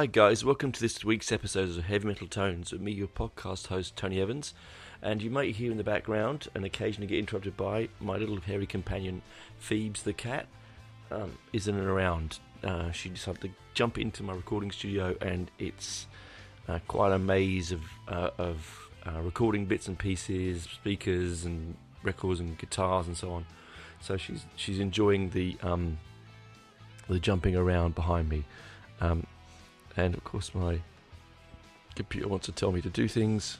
Hi, guys. Welcome to this week's episode of Heavy Metal Tones with me, your podcast host, Tony Evans. And you might hear in the background and occasionally get interrupted by my little hairy companion, Phoebes the cat. Um, isn't around. Uh, she decided to jump into my recording studio, and it's uh, quite a maze of, uh, of uh, recording bits and pieces, speakers and records and guitars and so on. So she's she's enjoying the um, the jumping around behind me. Um, and of course my computer wants to tell me to do things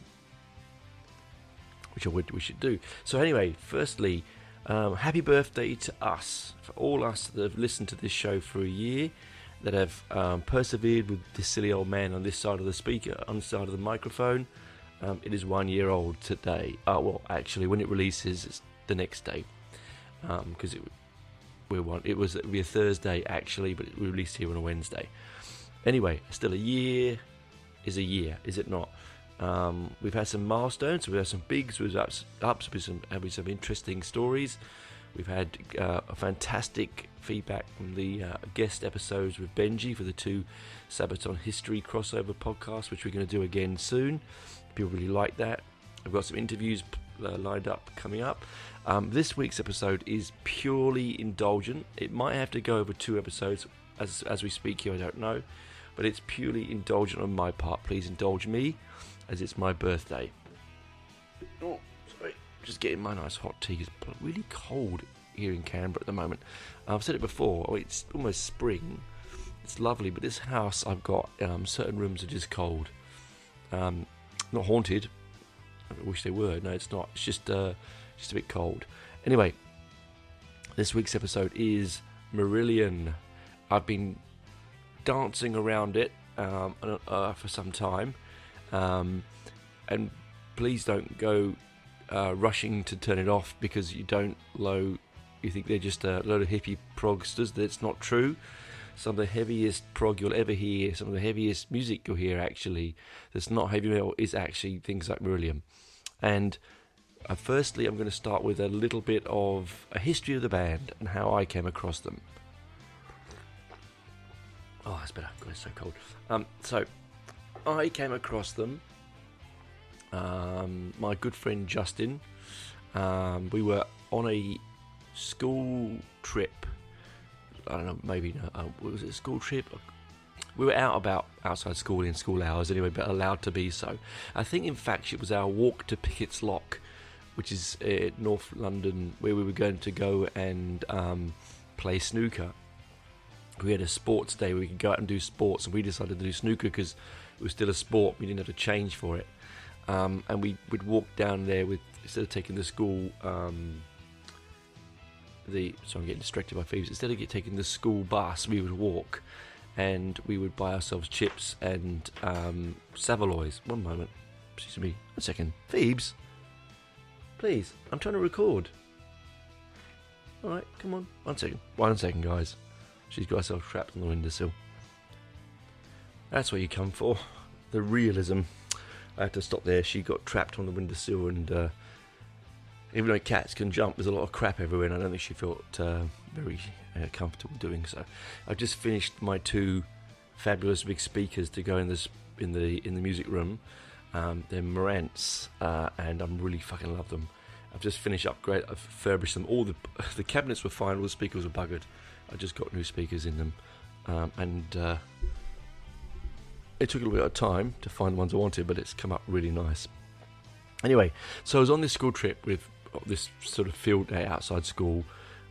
which I would we should do. So anyway, firstly, um, happy birthday to us for all us that have listened to this show for a year, that have um, persevered with this silly old man on this side of the speaker, on the side of the microphone. Um, it is one year old today. Uh, well, actually, when it releases, it's the next day because it we're one. It was it be a Thursday actually, but we released here on a Wednesday. Anyway, still a year is a year, is it not? Um, we've had some milestones. We've had some bigs. We've ups, ups some some interesting stories. We've had uh, a fantastic feedback from the uh, guest episodes with Benji for the two Sabaton History crossover podcasts, which we're going to do again soon. People really like that. We've got some interviews uh, lined up coming up. Um, this week's episode is purely indulgent. It might have to go over two episodes as as we speak here. I don't know but it's purely indulgent on my part. Please indulge me, as it's my birthday. Oh, sorry, just getting my nice hot tea. It's really cold here in Canberra at the moment. I've said it before. Oh, it's almost spring. It's lovely, but this house I've got um, certain rooms are just cold. Um, not haunted. I wish they were. No, it's not. It's just uh, just a bit cold. Anyway, this week's episode is Marillion. I've been dancing around it um, uh, for some time. Um, and please don't go uh, rushing to turn it off because you don't low. You think they're just a load of hippie progsters. That's not true. Some of the heaviest prog you'll ever hear, some of the heaviest music you'll hear actually, that's not heavy metal, is actually things like Marillion. And uh, firstly, I'm going to start with a little bit of a history of the band and how I came across them. Oh, that's better. God, it's so cold. Um, so, I came across them. Um, my good friend Justin. Um, we were on a school trip. I don't know, maybe uh, was it a school trip? We were out about outside school in school hours anyway, but allowed to be so. I think, in fact, it was our walk to Pickett's Lock, which is uh, North London, where we were going to go and um, play snooker we had a sports day where we could go out and do sports, and we decided to do snooker because it was still a sport. We didn't have to change for it, um, and we would walk down there with instead of taking the school. Um, the so I'm getting distracted by Phoebes. Instead of taking the school bus, we would walk, and we would buy ourselves chips and um, Saveloys. One moment, excuse me, one second. Please, I'm trying to record. All right, come on, one second, one second, guys. She's got herself trapped on the windowsill. That's what you come for. The realism. I had to stop there. She got trapped on the windowsill, and uh, even though cats can jump, there's a lot of crap everywhere, and I don't think she felt uh, very uh, comfortable doing so. I've just finished my two fabulous big speakers to go in this in the in the music room. Um, they're Marantz, uh, and I'm really fucking love them. I've just finished upgrade. I've refurbished them. All the the cabinets were fine. All the speakers were buggered. I just got new speakers in them, um, and uh, it took a little bit of time to find the ones I wanted, but it's come up really nice. Anyway, so I was on this school trip with this sort of field day outside school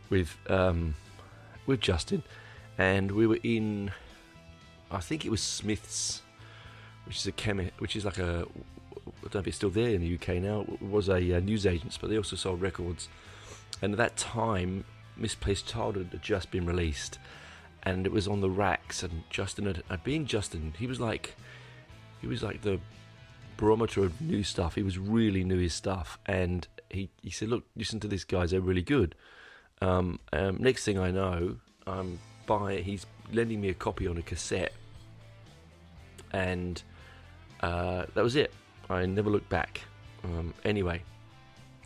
with um, with Justin, and we were in, I think it was Smiths, which is a chemi- which is like a I don't know if it's still there in the UK now. It was a, a uh, newsagents, but they also sold records. And at that time, Misplaced Childhood had just been released, and it was on the racks. And Justin had, had been Justin. He was like, he was like the barometer of new stuff. He was really new his stuff, and he he said, "Look, listen to this, guys. They're really good." Um, um, next thing I know, I'm by he's lending me a copy on a cassette, and uh, that was it. I never looked back. Um, anyway,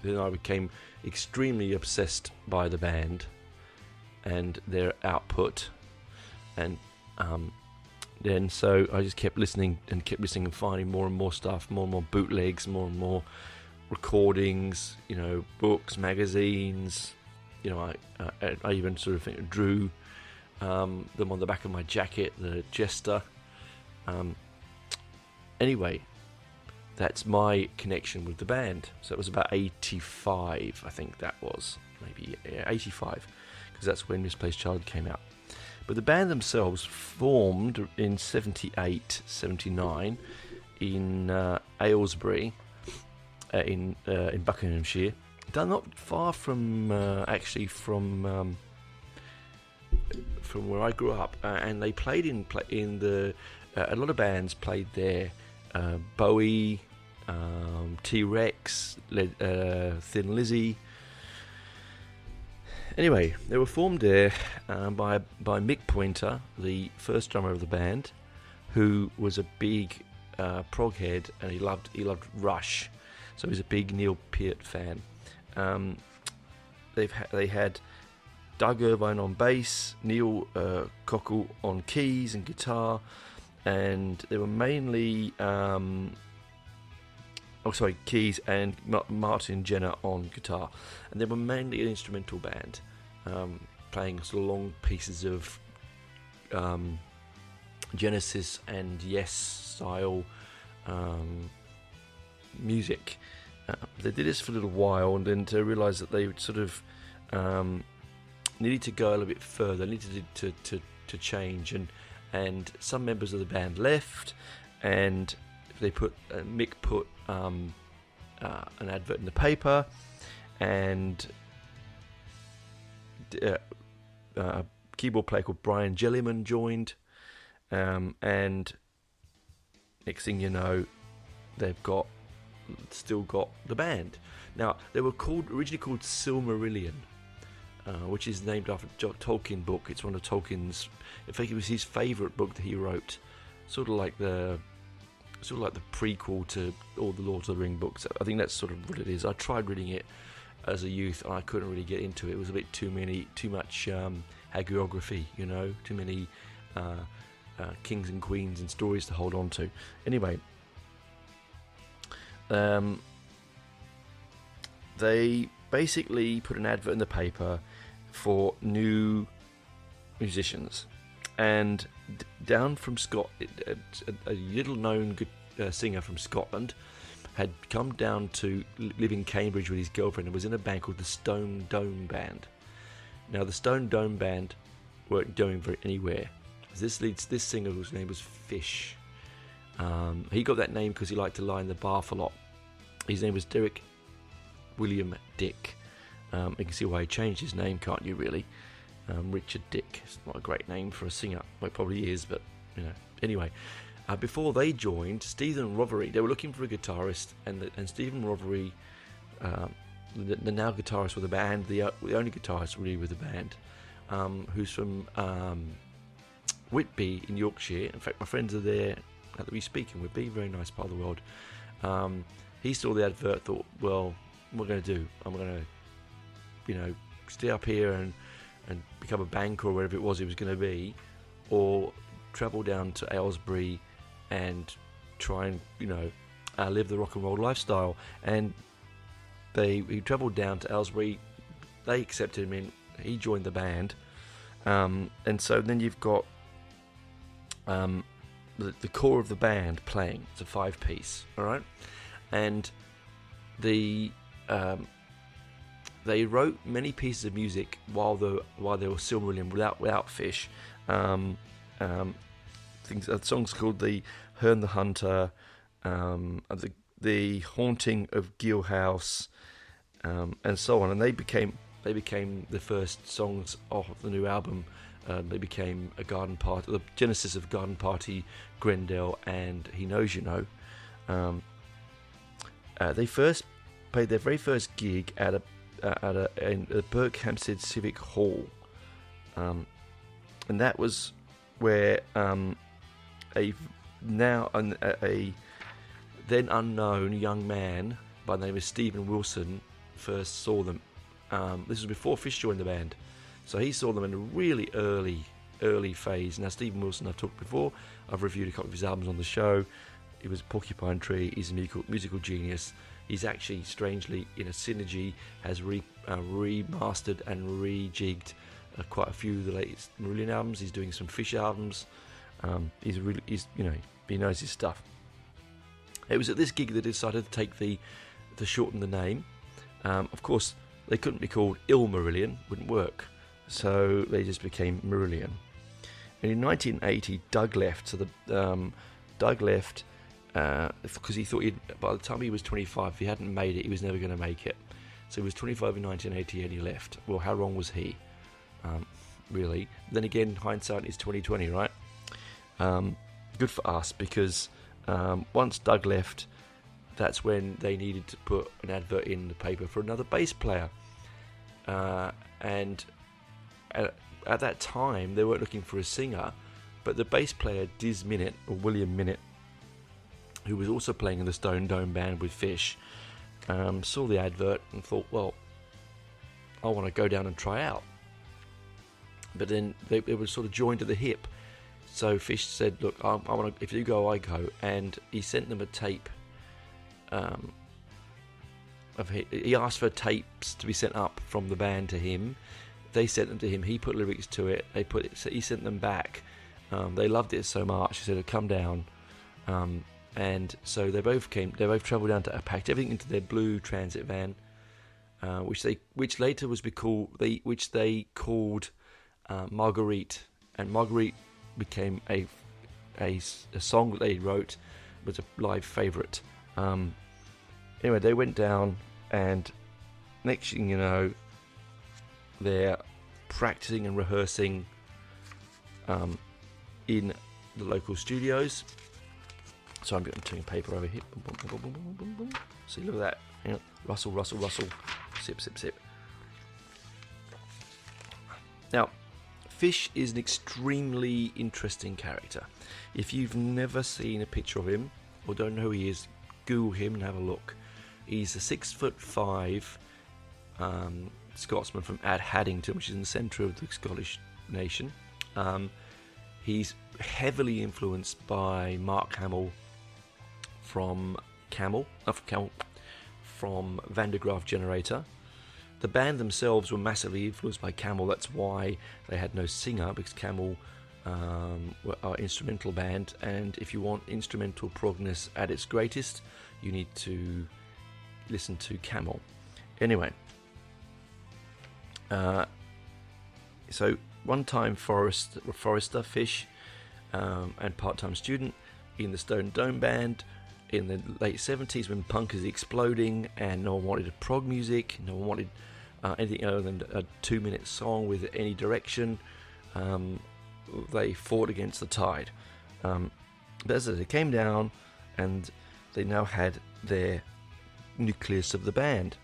then I became extremely obsessed by the band and their output, and um, then so I just kept listening and kept listening and finding more and more stuff, more and more bootlegs, more and more recordings, you know, books, magazines. You know, I I, I even sort of drew um, them on the back of my jacket, the Jester. Um, anyway, that's my connection with the band. So it was about 85, I think that was. Maybe yeah, 85, because that's when Misplaced Child came out. But the band themselves formed in 78, 79 in uh, Aylesbury, uh, in uh, in Buckinghamshire. They're not far from, uh, actually, from um, from where I grew up, uh, and they played in in the uh, a lot of bands played there. Uh, Bowie, um, T Rex, uh, Thin Lizzy. Anyway, they were formed there um, by by Mick Pointer, the first drummer of the band, who was a big uh, prog head and he loved he loved Rush, so he's a big Neil Peart fan. Um, they've ha- they had Doug Irvine on bass, Neil uh, Cockle on keys and guitar, and they were mainly um, oh sorry keys and Martin Jenner on guitar, and they were mainly an instrumental band, um, playing sort of long pieces of um, Genesis and Yes style um, music. Uh, they did this for a little while, and then to realise that they sort of um, needed to go a little bit further, needed to, to, to, to change, and and some members of the band left, and they put uh, Mick put um, uh, an advert in the paper, and uh, a keyboard player called Brian Jelliman joined, um, and next thing you know, they've got still got the band. Now they were called originally called Silmarillion uh, which is named after a Tolkien book. It's one of Tolkien's. In fact, it was his favourite book that he wrote, sort of like the sort of like the prequel to all the Lord of the Ring books. I think that's sort of what it is. I tried reading it as a youth and I couldn't really get into it. It was a bit too many, too much um, hagiography, you know, too many uh, uh, kings and queens and stories to hold on to. Anyway, um, they basically put an advert in the paper for new musicians. And d- down from Scotland, a, a, little known good, uh, singer from Scotland had come down to live in Cambridge with his girlfriend and was in a band called the Stone Dome Band. Now, the Stone Dome Band weren't going very anywhere. This leads this singer whose name was Fish. Um, he got that name because he liked to lie in the bath a lot. His name was Derek William Dick. Um, you can see why he changed his name, can't you? Really, um, Richard Dick. It's not a great name for a singer. Well, it probably is, but you know. Anyway, uh, before they joined, Stephen Rothery, they were looking for a guitarist, and the, and Stephen Rothery, um, the, the, now guitarist for the band, the, uh, the only guitarist really with the band, um, who's from um, Whitby in Yorkshire. In fact, my friends are there that we speak in Whitby, very nice part of the world. Um, he saw the advert, thought, well, we're going to do? I'm going to you know, stay up here and, and become a banker or whatever it was it was going to be, or travel down to Aylesbury and try and, you know, uh, live the rock and roll lifestyle. And they he travelled down to Aylesbury. They accepted him in. He joined the band, um, and so then you've got um, the, the core of the band playing. It's a five piece, all right, and the um, they wrote many pieces of music while the while they were still Silmarillion without without Fish. Um, um, things uh, songs called the Herne the Hunter, um, the the Haunting of Gill House, um, and so on. And they became they became the first songs of the new album. Uh, they became a garden party, the genesis of Garden Party, Grendel, and He Knows You Know. Um, uh, they first played their very first gig at a at a, in the Berkhamsted Civic Hall, um, and that was where um, a now an, a, then unknown young man by the name of Steven Wilson first saw them. Um, this was before Fish joined the band, so he saw them in a really early early phase. Now, Steven Wilson, I've talked before. I've reviewed a couple of his albums on the show. He was Porcupine Tree. He's a musical, musical genius. He's actually, strangely, in a synergy, has re, uh, remastered and rejigged uh, quite a few of the latest Marillion albums. He's doing some Fish albums. Um, he's really, he's you know, he knows his stuff. It was at this gig that they decided to take the, to shorten the name. Um, of course, they couldn't be called Il Marillion, wouldn't work. So they just became Marillion. And in 1980, Doug left. So the um, Doug left because uh, he thought he'd, by the time he was 25, if he hadn't made it, he was never going to make it. So he was 25 in 1980 and he left. Well, how wrong was he? Um, really? Then again, hindsight is 2020, right? Um, good for us because um, once Doug left, that's when they needed to put an advert in the paper for another bass player. Uh, and at, at, that time, they weren't looking for a singer, but the bass player, Diz Minnitt or William Minnitt, who was also playing in the Stone Dome band with Fish, um, saw the advert and thought, well, I want to go down and try out. But then they, they were sort of joined at the hip. So Fish said, "Look, I, I want to. If you go, I go." And he sent them a tape um, of he, he asked for tapes to be sent up from the band to him. They sent them to him. He put lyrics to it. They put it. So he sent them back. Um, they loved it so much. He said, "Come down." Um, and so they both came. They both travelled down to packed everything into their blue transit van, uh, which they which later was be called they which they called uh, Marguerite, and Marguerite became a, a a song that they wrote was a live favourite. Um, anyway, they went down, and next thing you know, they're practicing and rehearsing um, in the local studios. So I'm to turn paper over here. See, look at that. Yeah. Rustle, rustle, rustle. Sip, sip, sip. Now, Fish is an extremely interesting character. If you've never seen a picture of him or don't know who he is, Google him and have a look. He's a six foot five um, Scotsman from Ad Haddington, which is in the centre of the Scottish nation. Um, he's heavily influenced by Mark Hamill from Camel, not from Camel, from Van der Graaf Generator. The band themselves were massively influenced by Camel. That's why they had no singer because Camel um, are instrumental band. And if you want instrumental progness at its greatest, you need to listen to Camel. Anyway, uh, so one time forest, forester, fish, um, and part time student in the Stone Dome band in the late 70s when punk is exploding and no one wanted prog music, no one wanted uh, anything other than a two minute song with any direction. Um, they fought against the tide. Um, but as they came down and they now had their nucleus of the band.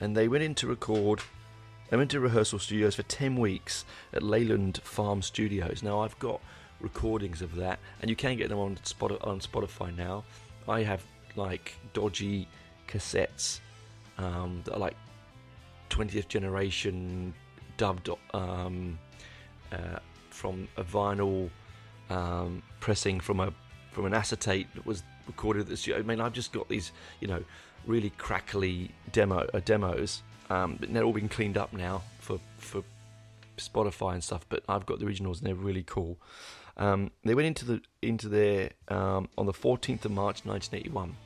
And they went in to record, they went to rehearsal studios for 10 weeks at Leyland Farm Studios. Now, I've got recordings of that, and you can get them on, Spotify now. I have like dodgy cassettes um, that are like 20th generation dubbed um, uh, from a vinyl um, pressing from a from an acetate that was recorded at the studio. I mean, I've just got these, you know, really crackly demo uh, demos, um, but they're all been cleaned up now for for Spotify and stuff. But I've got the originals, and they're really cool. Um, they went into the into their um, on the 14th of March 1981.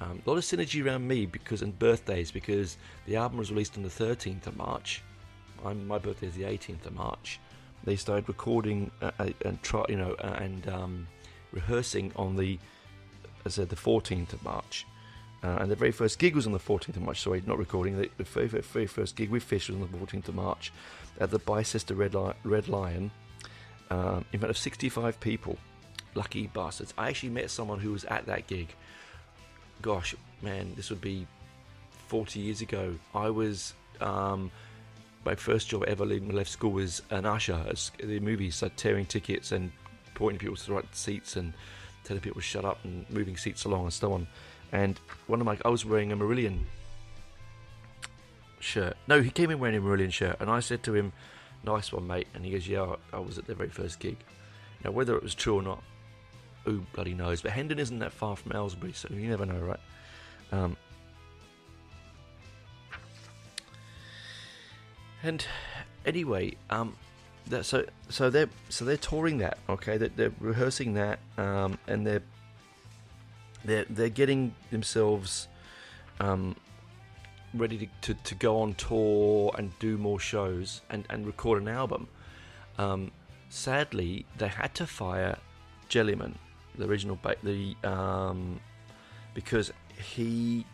Um, a lot of synergy around me because and birthdays because the album was released on the 13th of March. I'm, my birthday is the 18th of March. They started recording uh, uh and try, you know, uh, and um, rehearsing on the, as I said, the 14th of March. Uh, and the very first gig was on the 14th of March. Sorry, not recording. The, the very, very, first gig with Fish was on the 14th of March at the Bicester Red, Li- Red Lion um, in front of 65 people. Lucky bastards. I actually met someone who was at that gig. Gosh, man, this would be 40 years ago. I was. Um, my first job ever leaving left school was an usher at the movies, so tearing tickets and pointing people to the right seats and telling people to shut up and moving seats along and so on. And one of my, I was wearing a Marillion shirt. No, he came in wearing a Marillion shirt, and I said to him, nice one, mate. And he goes, yeah, I, was at their very first gig. Now, whether it was true or not, who bloody knows? But Hendon isn't that far from Aylesbury, so you never know, right? Um, and anyway, um, that, so so they're so they're touring that, okay? They're, they're rehearsing that, um, and they're they're they're getting themselves um, ready to, to, to, go on tour and do more shows and, and record an album. Um, sadly, they had to fire Jelliman, the original ba- the um, because he.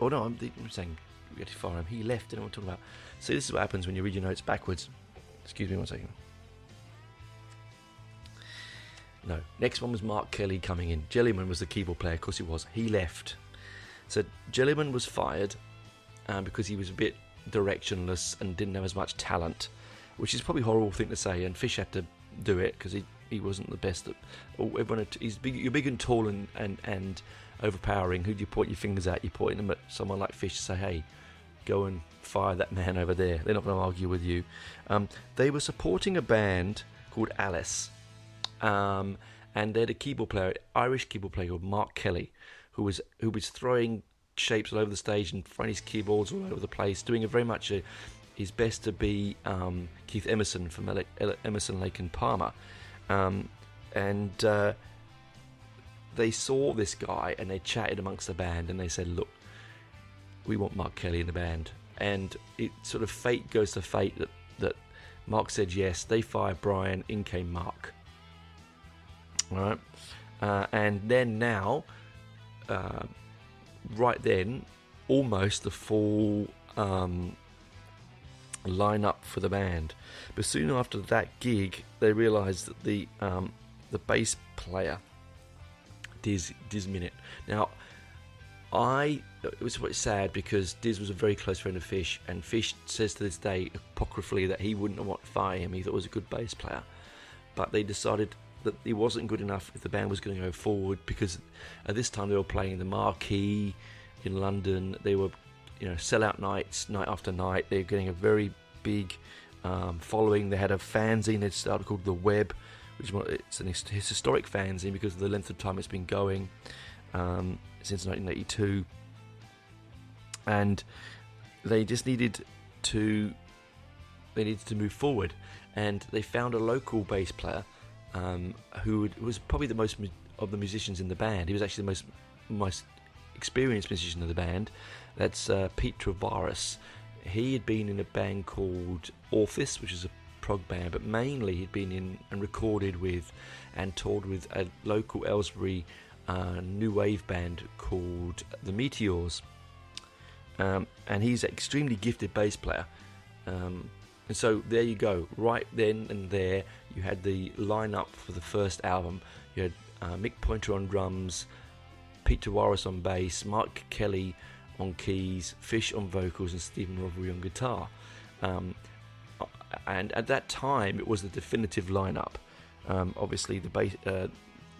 Oh no, I'm, I'm saying we had to fire him. He left. And I'm talking about. See, this is what happens when you read your notes backwards. Excuse me one second. No. Next one was Mark Kelly coming in. Jelliman was the keyboard player. Of course he was. He left. So Jelliman was fired um, because he was a bit directionless and didn't have as much talent, which is probably a horrible thing to say. And Fish had to do it because he, he wasn't the best. At, everyone he's big, you're big and tall and, and, and overpowering. Who do you point your fingers at? You're pointing them at someone like Fish to say, hey, go and fire that man over there. They're not going to argue with you. Um, they were supporting a band called Alice. Um, and they had a keyboard player, Irish keyboard player called Mark Kelly, who was who was throwing shapes all over the stage and throwing his keyboards all over the place, doing a very much a, his best to be um, Keith Emerson from Emerson, Lake and Palmer, um, and uh, they saw this guy and they chatted amongst the band and they said, "Look, we want Mark Kelly in the band," and it sort of fate goes to fate that that Mark said yes. They fired Brian, in came Mark. All right, uh, and then now uh, right then almost the full um, lineup for the band. But soon after that gig, they realised that the um, the bass player Diz Diz Minnitt. Now, I it was quite sad because Diz was a very close friend of Fish, and Fish says to this day apocryphally that he wouldn't want to fire him. He thought was a good bass player, but they decided that he wasn't good enough if the band was going to go forward because at this time they were playing the Marquee in London. They were, you know, sellout nights, night after night. They were getting a very big um, following. They had a fanzine they started called The Web, which it's an historic fanzine because of the length of time it's been going um, since 1982. And they just needed to they needed to move forward, and they found a local bass player um, who was probably the most of the musicians in the band. He was actually the most most experienced musician of the band. That's uh, Pete Trewavas. He had been in a band called Orphis, which is a prog band, but mainly he'd been in and recorded with and toured with a local Aylesbury uh, new wave band called the Meteors. Um, and he's an extremely gifted bass player. Um, and so there you go. Right then and there, you had the lineup for the first album. You had uh, Mick Pointer on drums, Pete Warris on bass, Mark Kelly on keys, Fish on vocals, and Stephen Rothery on guitar. Um, and at that time, it was the definitive lineup. Um, obviously, the bass, uh,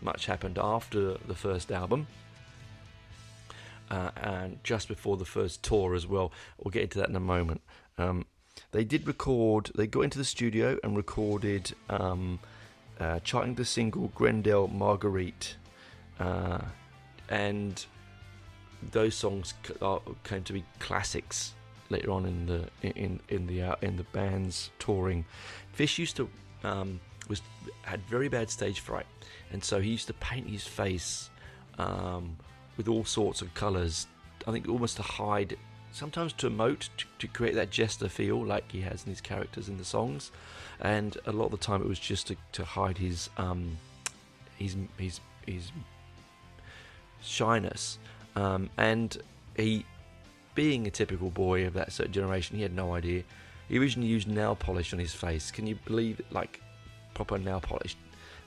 much happened after the first album. Uh, and just before the first tour as well. We'll get into that in a moment. Um, they did record. They got into the studio and recorded, um, uh, charting the single "Grendel Marguerite," uh, and those songs came to be classics later on in the in in the uh, in the band's touring. Fish used to um, was had very bad stage fright, and so he used to paint his face um, with all sorts of colours. I think almost to hide sometimes to emote, to, to, create that jester feel like he has in his characters in the songs, and a lot of the time it was just to, to hide his um, his his his shyness, um, and he, being a typical boy of that certain generation, he had no idea. He originally used nail polish on his face. Can you believe it? Like proper nail polish.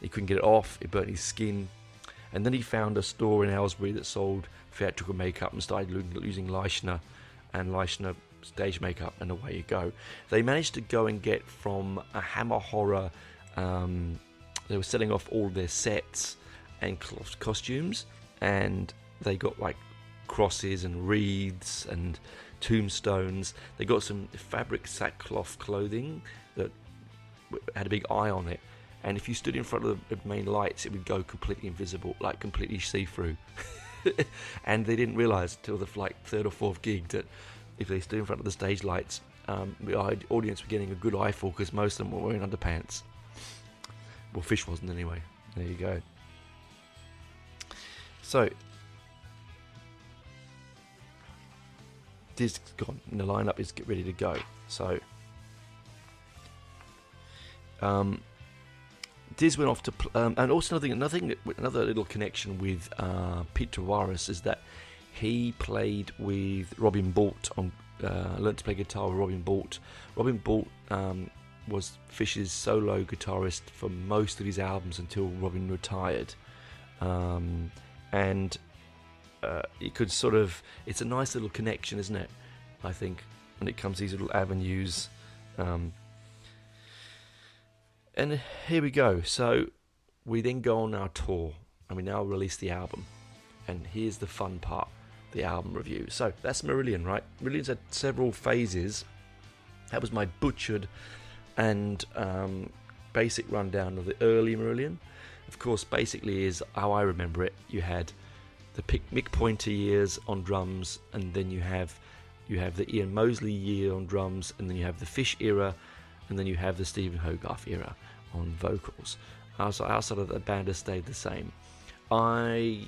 He couldn't get it off. It burnt his skin. And then he found a store in Aylesbury that sold theatrical makeup and started using Leichner and Leichner stage makeup, and away you go. They managed to go and get from a Hammer Horror. Um, they were selling off all their sets and costumes, and they got like crosses and wreaths and tombstones. They got some fabric sackcloth clothing that had a big eye on it. And if you stood in front of the main lights, it would go completely invisible, like completely see through. and they didn't realize until the like third or fourth gig that if they stood in front of the stage lights, um, the audience were getting a good eyeful because most of them were wearing underpants. Well, Fish wasn't anyway. There you go. So, Diz gone, and the lineup is ready to go. So, um, Diz went off to, pl- um, and also another thing, another, thing another little connection with uh, Pete Trewavas is that he played with Robin Boult on, uh, learned to play guitar with Robin Boult. Robin Boult um, was Fish's solo guitarist for most of his albums until Robin retired. Um, and uh, it could sort of, it's a nice little connection, isn't it? I think when it comes to these little avenues. Um, and here we go. So we then go on our tour and we now release the album. And here's the fun part the album review. So that's Marillion, right? Marillion's had several phases. That was my butchered and um, basic rundown of the early Marillion. Of course, basically is how I remember it. You had the Mick Pointer years on drums, and then you have you have the Ian Mosley year on drums, and then you have the Fish era, and then you have the Stephen Hogarth era on vocals. So outside of the band has stayed the same. I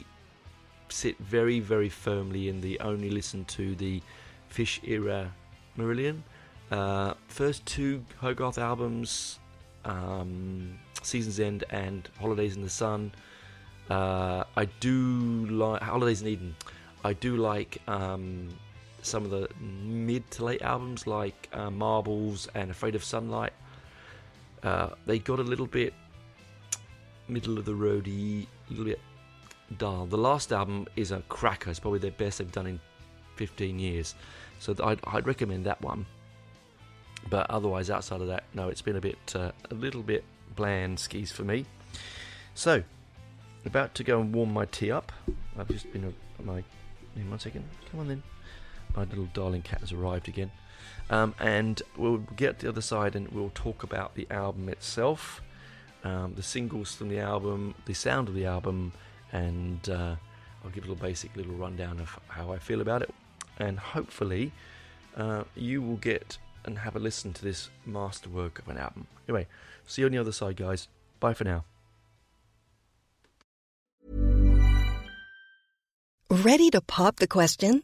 sit very, very firmly in the only listen to the Fish era Marillion. Uh, first two Hogarth albums, um, Season's End and Holidays in the Sun. Uh, I do like Holidays in Eden. I do like um, some of the mid to late albums like uh, Marbles and Afraid of Sunlight. Uh, they got a little bit middle of the roady, a little bit dull. The last album is a cracker. It's probably their best they've done in 15 years. So I'd, I'd recommend that one. But otherwise, outside of that, no, it's been a bit, uh, a little bit bland skis for me. So, about to go and warm my tea up. I've just been a, my. In one second. Come on then. My little darling cat has arrived again. Um, and we'll get to the other side and we'll talk about the album itself, um, the singles from the album, the sound of the album, and uh, I'll give a little basic little rundown of how I feel about it. And hopefully, uh, you will get and have a listen to this masterwork of an album. Anyway, see you on the other side, guys. Bye for now. Ready to pop the question?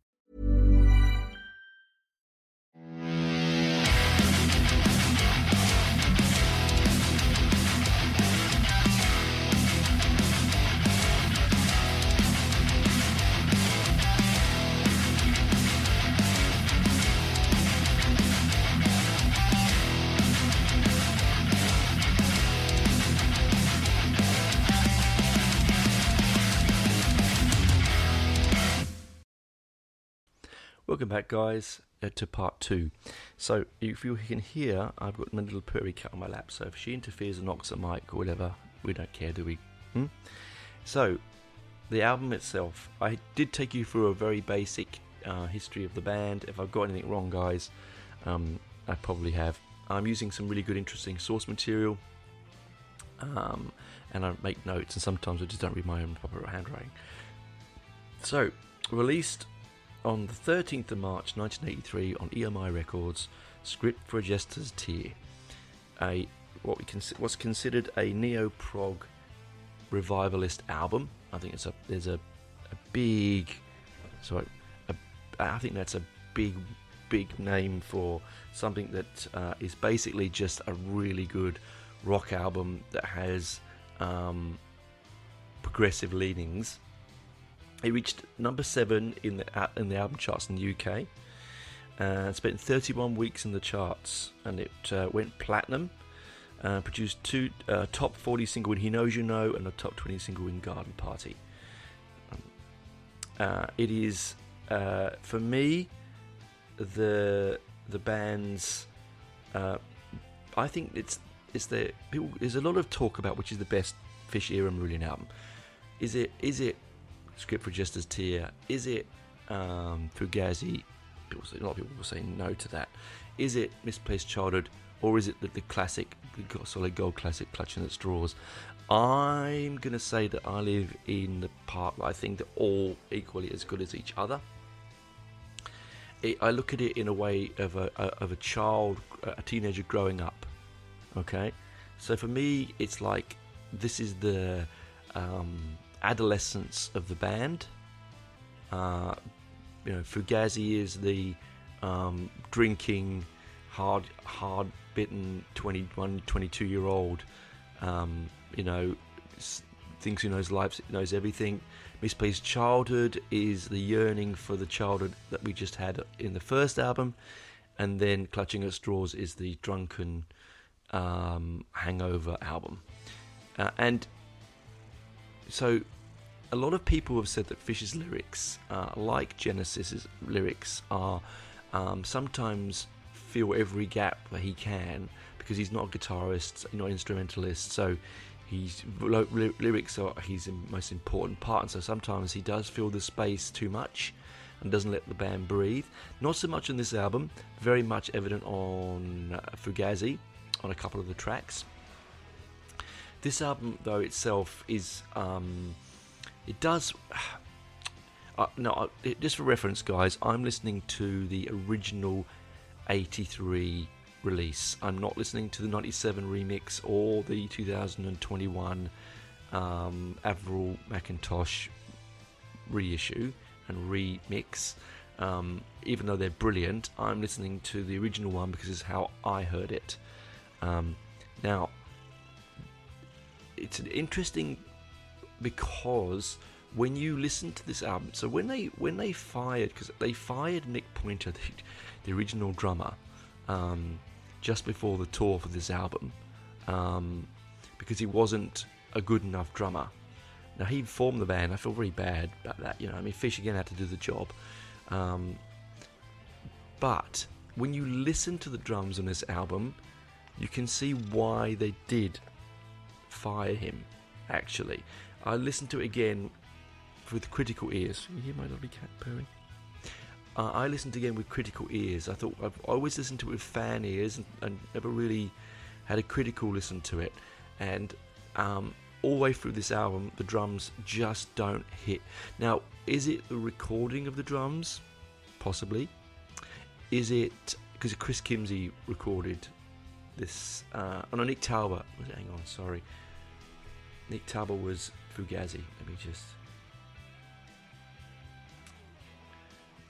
Welcome back, guys, uh, to part two. So, if you can hear, I've got my little purry cat on my lap. So, if she interferes and knocks a mic or whatever, we don't care, do we? Hmm? So, the album itself, I did take you through a very basic uh, history of the band. If I've got anything wrong, guys, um, I probably have. I'm using some really good, interesting source material, um, and I make notes, and sometimes I just don't read my own proper handwriting. So, released on the 13th of March 1983 on EMI Records, Script for a Jester's Tear, a what we cons- what's considered a neo prog revivalist album. I think it's a there's a, a big sorry, a, I think that's a big big name for something that uh, is basically just a really good rock album that has um, progressive leanings it reached number seven in the in the album charts in the UK. Uh, spent 31 weeks in the charts, and it uh, went platinum. Uh, produced two uh, top 40 single in He Knows You Know and a top 20 single in Garden Party. Um, uh, it is, uh, for me, the the band's. Uh, I think it's it's the people. There's a lot of talk about which is the best Fish era Marillion album. Is it is it Script for Jester's Tear? Is it um, Fugazi? People say, a lot of people will say no to that. Is it Misplaced Childhood? or is it the, the classic, the solid gold classic clutching at straws? I'm going to say that I live in the part that I think they're all equally as good as each other. It, I look at it in a way of a, a, of a child, a teenager growing up. Okay, so for me, it's like this is the um, adolescence of the band. Uh, you know, Fugazi is the um, drinking, hard, hard bitten 21, 22 year old, um, you know, thinks he knows life, knows everything. Misplaced Childhood is the yearning for the childhood that we just had in the first album, and then Clutching at Straws is the drunken um, hangover album. Uh, and so a lot of people have said that Fish's lyrics, uh, like Genesis's lyrics, are um, sometimes fill every gap that he can because he's not a guitarist, not an instrumentalist. So he's lyrics are his most important part, and so sometimes he does fill the space too much and doesn't let the band breathe. Not so much on this album, very much evident on uh, Fugazi, on a couple of the tracks. This album, though itself, is um, it does. Uh, no, uh, just for reference, guys, I'm listening to the original 83 release. I'm not listening to the 97 remix or the 2021 um, Avril Mackintosh reissue and remix. Um, even though they're brilliant, I'm listening to the original one because it's how I heard it. Um, now, it's interesting because when you listen to this album, so when they when they fired because they fired Mick Pointer, the, the original drummer, um, just before the tour for this album, um, because he wasn't a good enough drummer. Now he formed the band. I feel very bad about that. You know, I mean, Fish again had to do the job. Um, but when you listen to the drums on this album, you can see why they did fire him. Actually, I listened to it again with critical ears. You hear my lovely cat purring? Uh, I listened again with critical ears. I thought I've always listened to it with fan ears and, and never really had a critical listen to it. And um, all the way through this album, the drums just don't hit. Now, is it the recording of the drums? Possibly. Is it because Chris Kimsey recorded this? Uh, oh no, Nick Talbot. Hang on, sorry. Nick Talbot was Fugazi. Let me just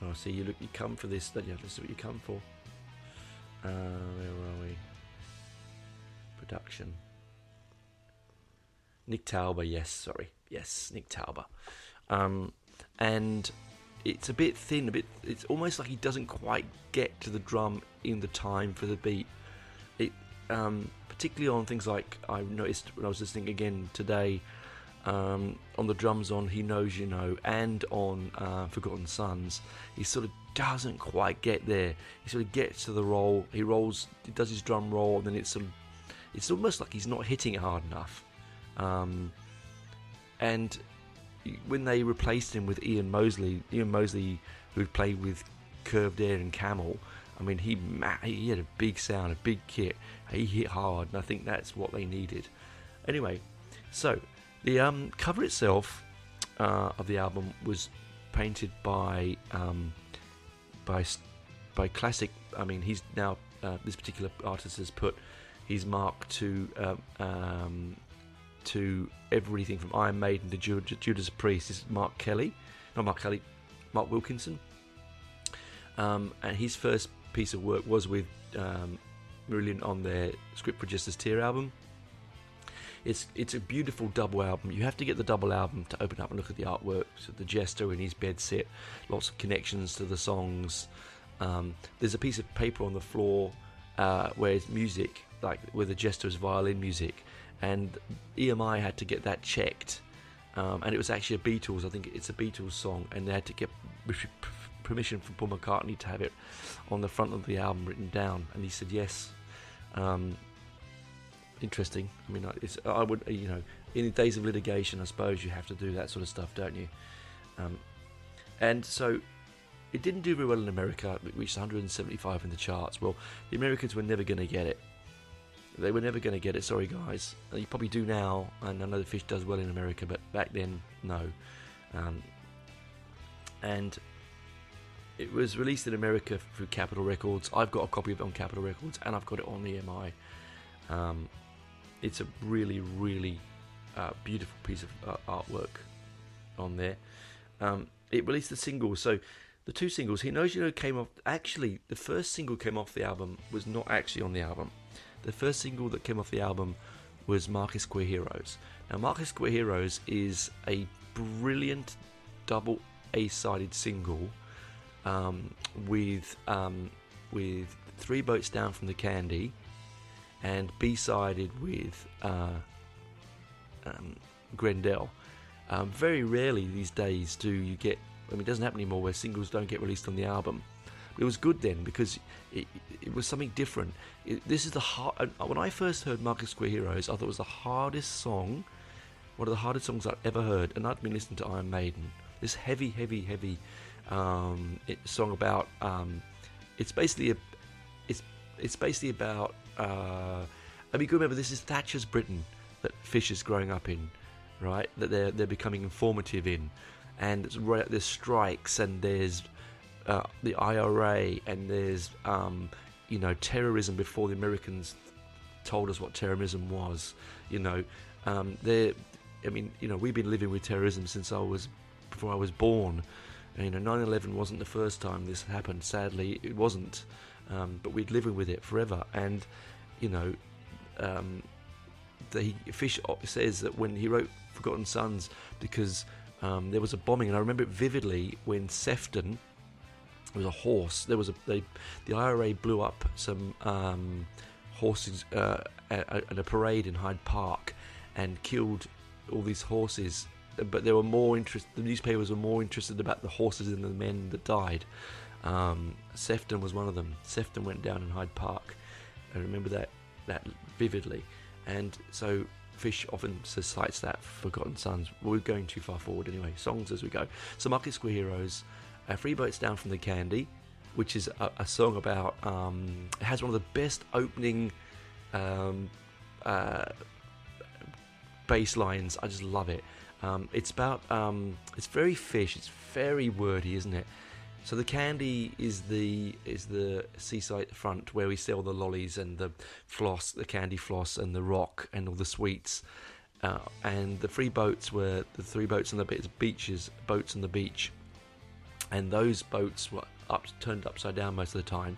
Oh, see, you look, you come for this. Yeah, this is what you come for. Uh, where are we? Production. Nick Tauber, yes, sorry, yes, Nick Tauber. Um, and it's a bit thin, a bit. It's almost like he doesn't quite get to the drum in the time for the beat. Um, particularly on things like I noticed when I was listening again today um, on the drums on He Knows You Know and on uh, Forgotten Sons, he sort of doesn't quite get there. He sort of gets to the roll, he rolls, he does his drum roll, and then it's sort of, it's almost like he's not hitting it hard enough. Um, and when they replaced him with Ian Mosley, Ian Mosley, who played with Curved Air and Camel, I mean, he he had a big sound, a big kit. He hit hard, and I think that's what they needed. Anyway, so the um, cover itself uh, of the album was painted by um, by by classic. I mean, he's now uh, this particular artist has put his mark to um, um to everything from Iron Maiden to Judas Priest. This is Mark Kelly, not Mark Kelly, Mark Wilkinson. Um, and his first piece of work was with um, Marillion on their Script for a Jester's Tear album. It's it's a beautiful double album. You have to get the double album to open up and look at the artwork. So the Jester in his bed set, lots of connections to the songs. Um, there's a piece of paper on the floor uh, where it's music, like where the Jester's violin music, and EMI had to get that checked. Um, and it was actually a Beatles, I think it's a Beatles song, and they had to get permission from Paul McCartney to have it on the front of the album written down, and he said yes. Um, interesting. I mean, it's, I would, you know, in the days of litigation, I suppose you have to do that sort of stuff, don't you? Um, and so it didn't do very well in America. It reached 175 in the charts. Well, the Americans were never going to get it. They were never going to get it. Sorry, guys. You probably do now, and I know the fish does well in America, but back then, no. Um, and it was released in America through Capitol Records. I've got a copy of it on Capitol Records, and I've got it on EMI. Um, it's a really, really uh, beautiful piece of uh, artwork on there. Um, it released the singles, so the two singles. He knows you know came off. Actually, the first single came off the album was not actually on the album. The first single that came off the album was Market Square Heroes. Now, Market Square Heroes is a brilliant double A-sided single um, with um, with three boats down from the Candy, and B-sided with uh, um, Grendel. Um, very rarely these days do you get. I mean, it doesn't happen anymore where singles don't get released on the album. But it was good then because it, it was something different. It, this is the hard. Uh, when I first heard Market Square Heroes, I thought it was the hardest song, one of the hardest songs I'd ever heard, and I'd been listening to Iron Maiden. This heavy, heavy, heavy um, it, song about. Um, it's basically a. It's it's basically about. Uh, I mean, remember this is Thatcher's Britain that Fish is growing up in, right? That they're they're becoming informative in, and there's strikes and there's uh, the IRA and there's um, you know terrorism before the Americans told us what terrorism was. You know, um, I mean, you know, we've been living with terrorism since I was before I was born. You know, 9/11 wasn't the first time this happened. Sadly, it wasn't. Um, but we'd living with it forever. And you know, um, the Fish says that when he wrote Forgotten Sons, because um, there was a bombing, and I remember it vividly when Sefton was a horse. There was a they, the IRA blew up some um, horses uh, at, at a parade in Hyde Park and killed all these horses. But they were more interested. The newspapers were more interested about the horses than the men that died. Um, Sefton was one of them. Sefton went down in Hyde Park. I remember that that vividly. And so Fish often cites that Forgotten Sons. We're going too far forward anyway. Songs as we go. So Market Square Heroes, uh, Free Boats Down from the Candy, which is a, a song about. Um, it has one of the best opening um, uh, bass lines. I just love it. Um, it's about. Um, it's very fish. It's very wordy, isn't it? So the candy is the is the seaside front where we sell the lollies and the floss, the candy floss and the rock and all the sweets. Uh, and the three boats were the three boats on the beaches, boats on the beach, and those boats were up turned upside down most of the time,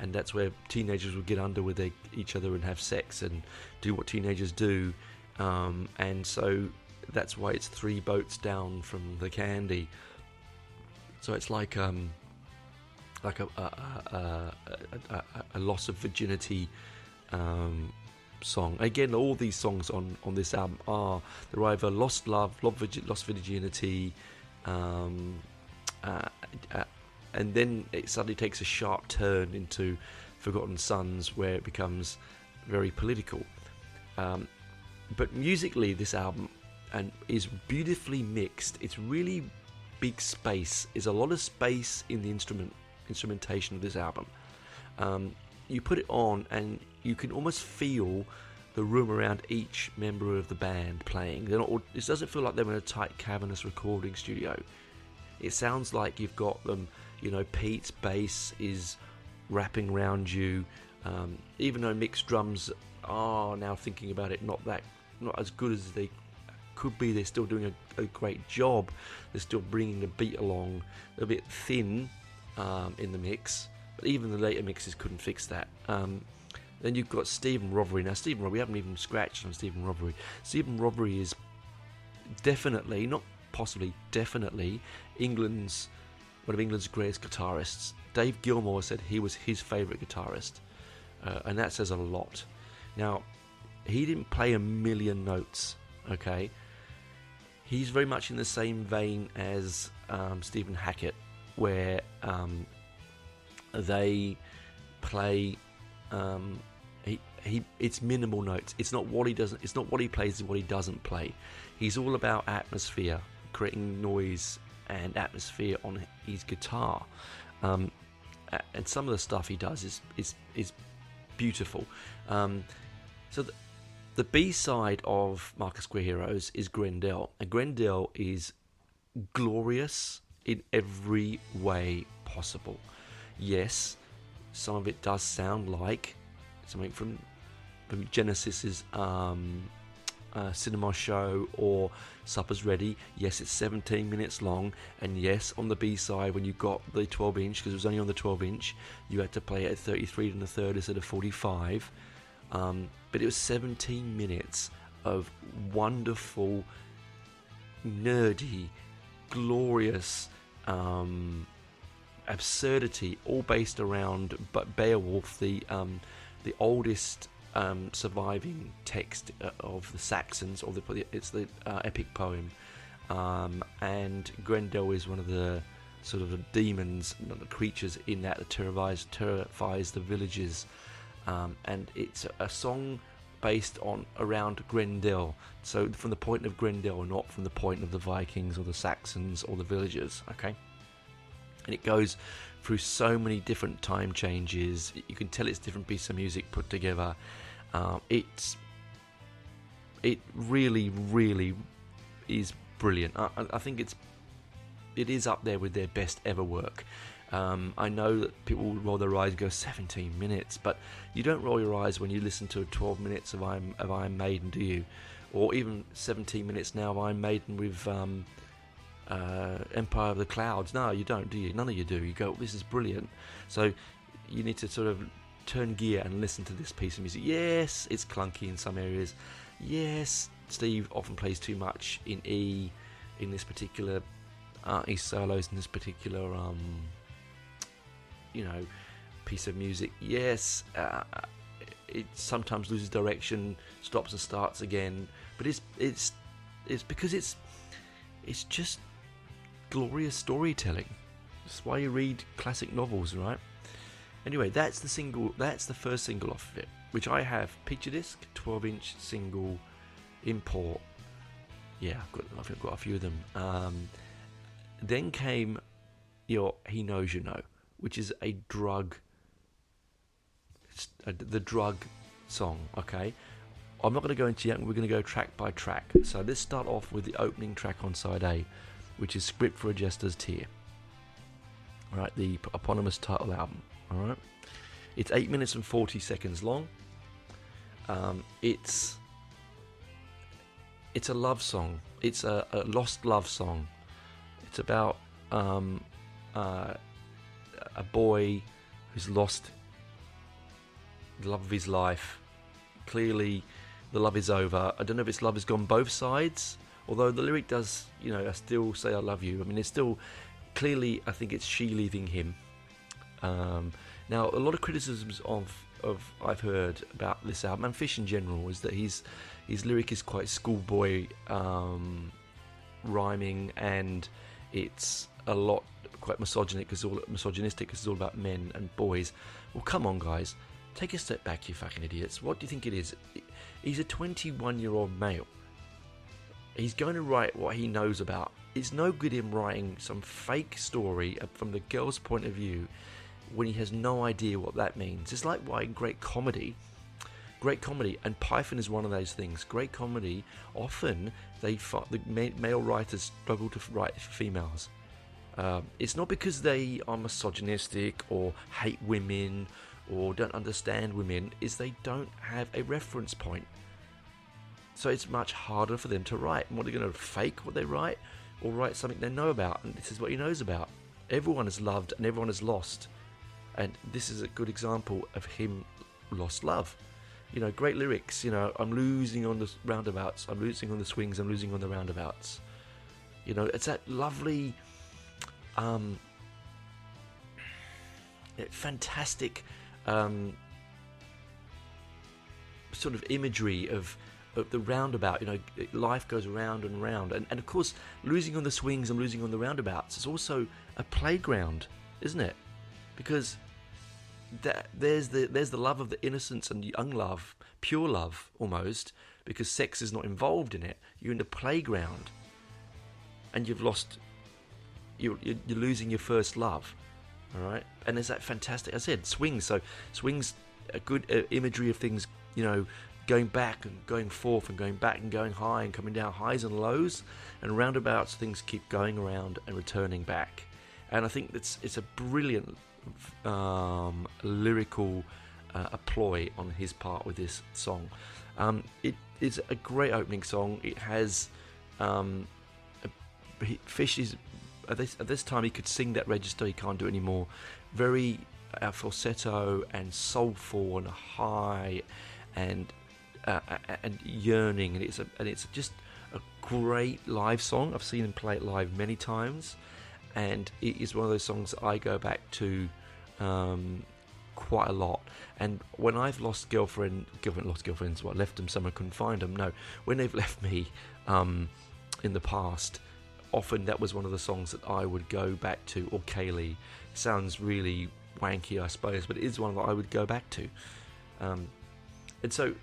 and that's where teenagers would get under with their, each other and have sex and do what teenagers do, um, and so that's why it's three boats down from the candy. So it's like um, like a a, a, a, a loss of virginity um, song. Again, all these songs on, on this album are they're either lost love, lost virginity, um, uh, uh, and then it suddenly takes a sharp turn into Forgotten Sons, where it becomes very political. Um, but musically, this album and is beautifully Mick's. It's really big space. There's a lot of space in the instrument instrumentation of this album. Um, you put it on, and you can almost feel the room around each member of the band playing. They're not. It doesn't feel like they're in a tight, cavernous recording studio. It sounds like you've got them. You know, Pete's bass is wrapping around you. Um, even though mixed drums are now thinking about it, not that, not as good as they could be they're still doing a, a great job. They're still bringing the beat along. a bit thin um, in the mix, but even the later mixes couldn't fix that. Um, then you've got Stephen Rothery. Now, Stephen Rothery, we haven't even scratched on Stephen Rothery. Stephen Rothery is definitely, not possibly, definitely England's one of England's greatest guitarists. Dave Gilmour said he was his favourite guitarist, uh, and that says a lot. Now, he didn't play a million notes, okay? He's very much in the same vein as um, Stephen Hackett, where um, they play. Um, he, he, it's minimal notes. It's not what he doesn't. It's not what he plays. It's what he doesn't play. He's all about atmosphere, creating noise and atmosphere on his guitar. Um, and some of the stuff he does is is is beautiful. Um, so the, the B side of Market Square Heroes is Grendel, and Grendel is glorious in every way possible. Yes, some of it does sound like something from from Genesis's um, uh, cinema show or Supper's Ready. Yes, it's 17 minutes long, and yes, on the B side, when you got the 12 inch, because it was only on the 12 inch, you had to play it at 33 and a third instead of 45. Um, but it was 17 minutes of wonderful, nerdy, glorious um, absurdity, all based around but Beowulf, the um, the oldest um, surviving text uh, of the Saxons, or the it's the uh, epic poem, um, and Grendel is one of the sort of the demons, not the creatures in that that terrifies terrifies the villagers, um, and it's a, song based on around Grendel. So from the point of Grendel, not from the point of the Vikings or the Saxons or the villagers. Okay, and it goes through so many different time changes. You can tell it's different pieces of music put together. Um, it's it really, really is brilliant. I, I, think it's it is up there with their best ever work. Um, I know that people will roll their eyes and go 17 minutes, but you don't roll your eyes when you listen to 12 minutes of Iron, of Iron Maiden, do you? Or even 17 minutes now of Iron Maiden with um, uh, Empire of the Clouds. No, you don't, do you? None of you do. You go, this is brilliant. So you need to sort of turn gear and listen to this piece of music. Yes, it's clunky in some areas. Yes, Steve often plays too much in E in this particular uh, E solos in this particular um, you know piece of music. Yes, uh, it sometimes loses direction, stops and starts again, but it's it's it's because it's it's just glorious storytelling. That's why you read classic novels, right? Anyway, that's the single. That's the first single off of it, which I have picture disc, 12-inch single, import. Yeah, I've got, I've got a few of them. Um, then came your "He Knows You Know," which is a drug. The drug song. Okay, I'm not going to go into it. We're going to go track by track. So let's start off with the opening track on side A, which is "Script for a Jester's Tear." All right, the eponymous title album. All right, it's eight minutes and forty seconds long. Um, it's it's a love song. It's a, a lost love song. It's about um, uh, a boy who's lost the love of his life. Clearly, the love is over. I don't know if it's love has gone both sides. Although the lyric does, you know, I still say I love you. I mean, it's still clearly. I think it's she leaving him um, now, a lot of criticisms of of I've heard about this album and Fish in general is that his his lyric is quite schoolboy um, rhyming and it's a lot quite misogynistic because all misogynistic because it's all about men and boys. Well, come on, guys, take a step back, you fucking idiots. What do you think it is? He's a 21 year old male. He's going to write what he knows about. It's no good him writing some fake story from the girl's point of view when he has no idea what that means. It's like why great comedy, great comedy, and Python is one of those things. Great comedy, often they the male writers struggle to write for females. Um, it's not because they are misogynistic or hate women or don't understand women, is they don't have a reference point. So it's much harder for them to write. And what are they going to fake what they write or write something they know about? And this is what he knows about. Everyone is loved and everyone is lost. And this is a good example of him lost love. You know, great lyrics. You know, I'm losing on the roundabouts. I'm losing on the swings. I'm losing on the roundabouts. You know, it's that lovely, um, fantastic um, sort of imagery of of the roundabout. You know, life goes round and round, and and of course, losing on the swings and losing on the roundabouts is also a playground, isn't it? Because that, there's the there's the love of the innocence and young love, pure love almost, because sex is not involved in it. You're in the playground, and you've lost. You're, you're losing your first love, all right. And there's that fantastic. I said swings. So swings, a good uh, imagery of things. You know, going back and going forth and going back and going high and coming down highs and lows and roundabouts things keep going around and returning back and i think it's it's a brilliant um, lyrical uh, a ploy on his part with this song um, it is a great opening song it has um, a, fish is at this, at this time he could sing that register he can't do it anymore very uh, falsetto and soulful and high and uh, and yearning, and it's a, and it's just a great live song. I've seen him play it live many times, and it is one of those songs I go back to um, quite a lot. And when I've lost girlfriend, girlfriend lost girlfriends, what left them somewhere I couldn't find them. No, when they've left me um, in the past, often that was one of the songs that I would go back to. Or Kaylee sounds really wanky, I suppose, but it is one that I would go back to. Um, and so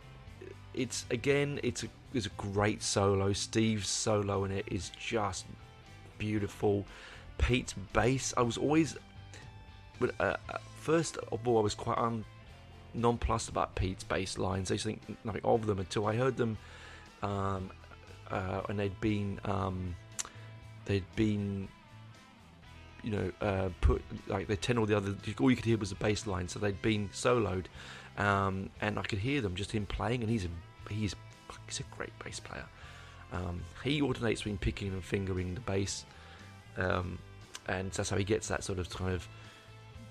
it's again, it's a it's a great solo. Steve's solo in it is just beautiful. Pete's bass, I was always, uh, uh, first of all, I was quite um, nonplussed about Pete's bass lines. I used to think nothing of them until I heard them, um, uh, and they'd been um, they'd been you know uh, put like they ten all the other all you could hear was the bass line so they'd been soloed um, and I could hear them just him playing, and he's a, he's he's a great bass player. Um, he alternates between picking and fingering the bass, um, and that's how he gets that sort of kind of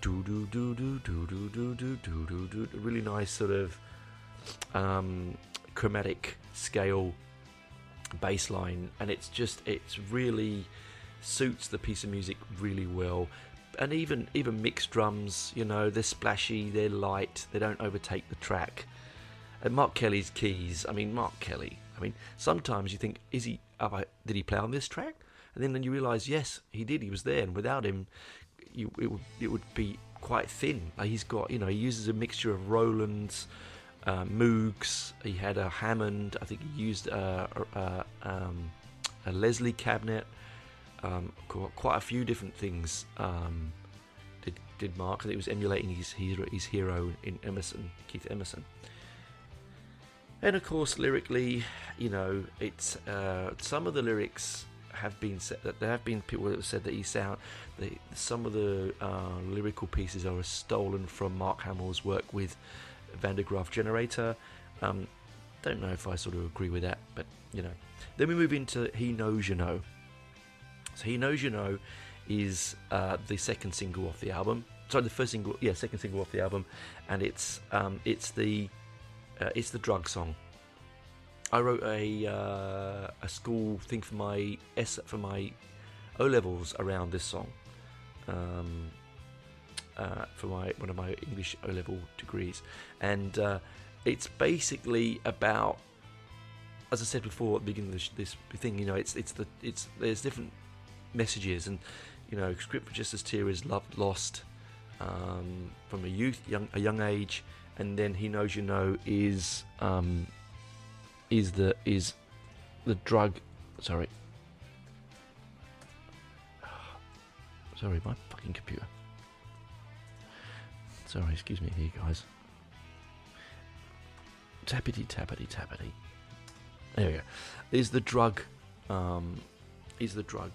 do do do do do do do do do do do really nice sort of um, chromatic scale bass line, and it's just it's really suits the piece of music really well and even even Mick's drums, you know, they're splashy, they're light, they don't overtake the track. And Mark Kelly's keys, I mean, Mark Kelly. I mean, sometimes you think, is he? Oh, did he play on this track? And then, then you realise, yes, he did. He was there, and without him, you, it would it would be quite thin. He's got, you know, he uses a mixture of Rolands, uh, Moogs. He had a Hammond. I think he used a, a, um, a Leslie cabinet um, quite a few different things. Um, did did Mark? It was emulating his hero, his hero in Emerson, Keith Emerson. And of course, lyrically, you know, it's uh, some of the lyrics have been said that there have been people that have said that he sound that some of the uh, lyrical pieces are stolen from Mark Hammill's work with Van der Graaf Generator. Um, don't know if I sort of agree with that, but you know. Then we move into He Knows You Know. So He Knows You Know is uh, the second single off the album. Sorry, the first single, yeah, second single off the album, and it's um, it's the uh, it's the drug song. I wrote a uh, a school thing for my S for my O levels around this song. Um, uh, for my one of my English O level degrees, and uh, it's basically about, as I said before at the beginning of this, this thing, you know, it's it's the it's there's different messages and you know Script for a Jester's Tear loved lost um, from a youth young a young age. And then he knows you know is um, is the is the drug sorry. Sorry my fucking computer sorry excuse me here guys tappity tappity tappity there we go is the drug um, is the drug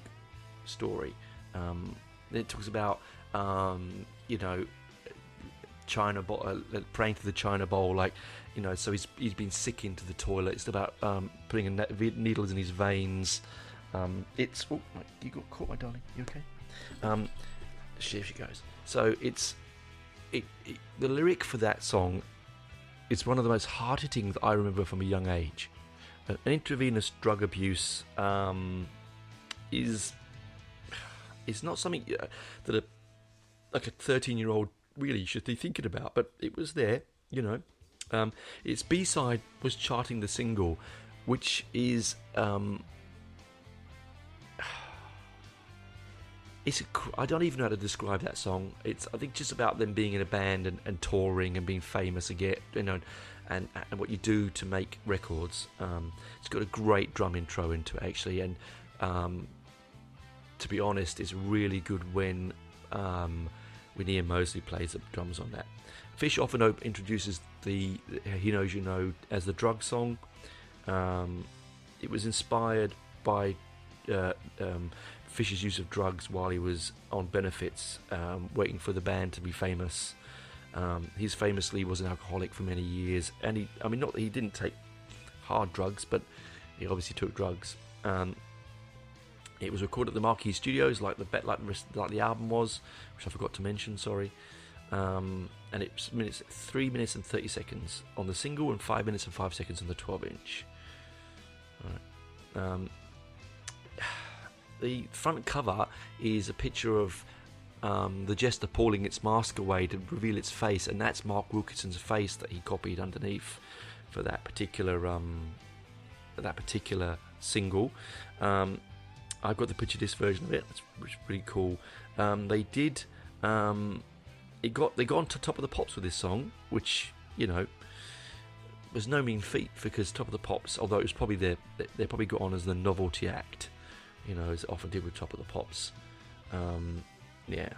story. Um, it talks about um, you know China bowl, uh, praying to the China bowl, like you know. So he's he's been sick into the toilet. It's about um, putting needles in his veins. Um, it's oh, you got caught, my darling. You okay? Um, here she goes. So it's it, it, the lyric for that song. It's one of the most hard hitting that I remember from a young age. An intravenous drug abuse um, is it's not something uh, that a like a 13 year old really should be thinking about, but it was there, you know. Um, its B side was charting the single, which is um, it's a, I don't even know how to describe that song. It's I think just about them being in a band and, and touring and being famous again, you know, and and what you do to make records. Um, it's got a great drum intro into it actually, and um, to be honest, it's really good when um, when Ian Mosley plays the drums on that. Fish often introduces the He Knows You Know as the drug song. Um, it was inspired by uh, um, Fish's use of drugs while he was on benefits, um, waiting for the band to be famous. Um, he's famously was an alcoholic for many years, and he, I mean, not that he didn't take hard drugs, but he obviously took drugs. Um, it was recorded at the Marquee Studios, like the like like the album was, which I forgot to mention. Sorry. Um, and it's minutes, three minutes and thirty seconds on the single, and five minutes and five seconds on the twelve-inch. Um, the front cover is a picture of um, the jester pulling its mask away to reveal its face, and that's Mark Wilkinson's face that he copied underneath for that particular um, that particular single. Um, I've got the picture disc version of it. It's, it's pretty cool. Um, they did. Um, it got they got onto top of the pops with this song, which you know was no mean feat because top of the pops, although it was probably their they probably got on as the novelty act you know, as often did with Top of the Pops. Um, yeah.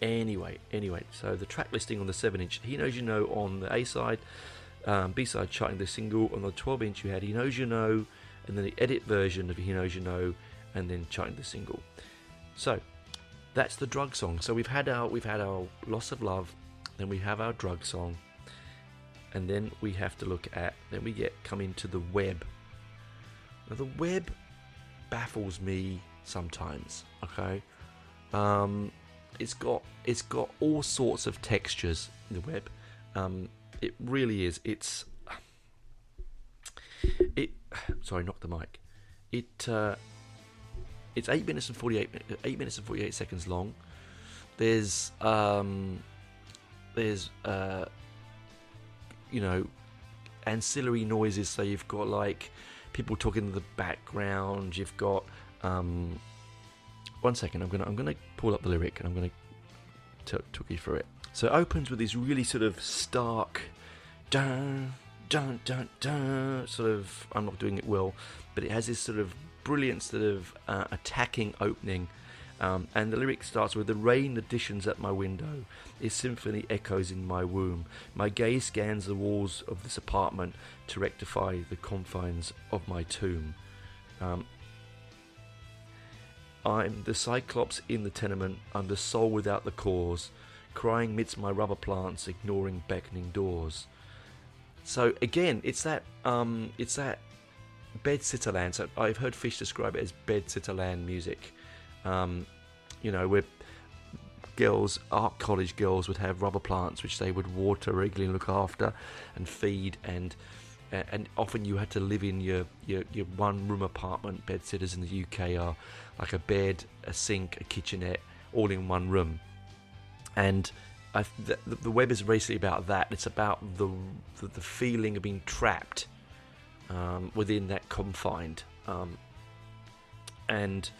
Anyway, anyway, so the track listing on the 7 inch, He Knows You Know on the A side, um, B side charting the single. On the 12 inch, you had He Knows You Know, and then the edit version of He Knows You Know, and then charting the single. So that's the drug song. So we've had our we've had our loss of love, then we have our drug song, and then we have to look at then we get come into the web. Now the web baffles me sometimes. Okay, um, it's got it's got all sorts of textures in the web. Um, it really is. It's it. Sorry, knock the mic. It uh, it's eight minutes and forty eight eight minutes and forty eight seconds long. There's um, there's uh, you know ancillary noises. So you've got like people talking in the background. You've got um, one second. I'm gonna I'm gonna pull up the lyric and I'm gonna talk you through it. So it opens with this really sort of stark, dun dun dun dun. Sort of I'm not doing it well, but it has this sort of brilliant sort of uh, attacking opening um, and the lyric starts with The rain additions at my window, its symphony echoes in my womb. My gaze scans the walls of this apartment to rectify the confines of my tomb. Um, I'm the cyclops in the tenement, I'm the soul without the cause, crying midst my rubber plants, ignoring beckoning doors. So again, it's that um, it's that bedsitterland. So I've heard Fish describe it as bedsitterland music. Um, you know, where girls, art college girls, would have rubber plants which they would water regularly, look after, and feed, and and often you had to live in your your, your one room apartment. Bedsitters in the UK are like a bed, a sink, a kitchenette, all in one room, and. I, the, the, web is basically about that. It's about the the, the feeling of being trapped um, within that confined, um, and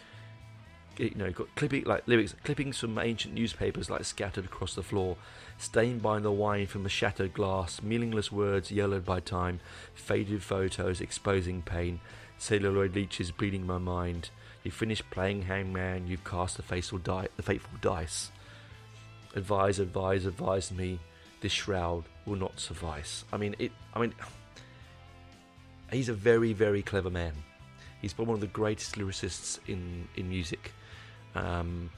you know, got clipping like lyrics, clippings from ancient newspapers like scattered across the floor, stained by the wine from the shattered glass, meaningless words yellowed by time, faded photos exposing pain, celluloid leeches bleeding my mind. You finished playing hangman, you've cast the fateful, die, the fateful dice. Advise, advise, advise me. This shroud will not suffice. I mean, it. I mean, he's a very, very clever man. He's probably one of the greatest lyricists in in music. Um,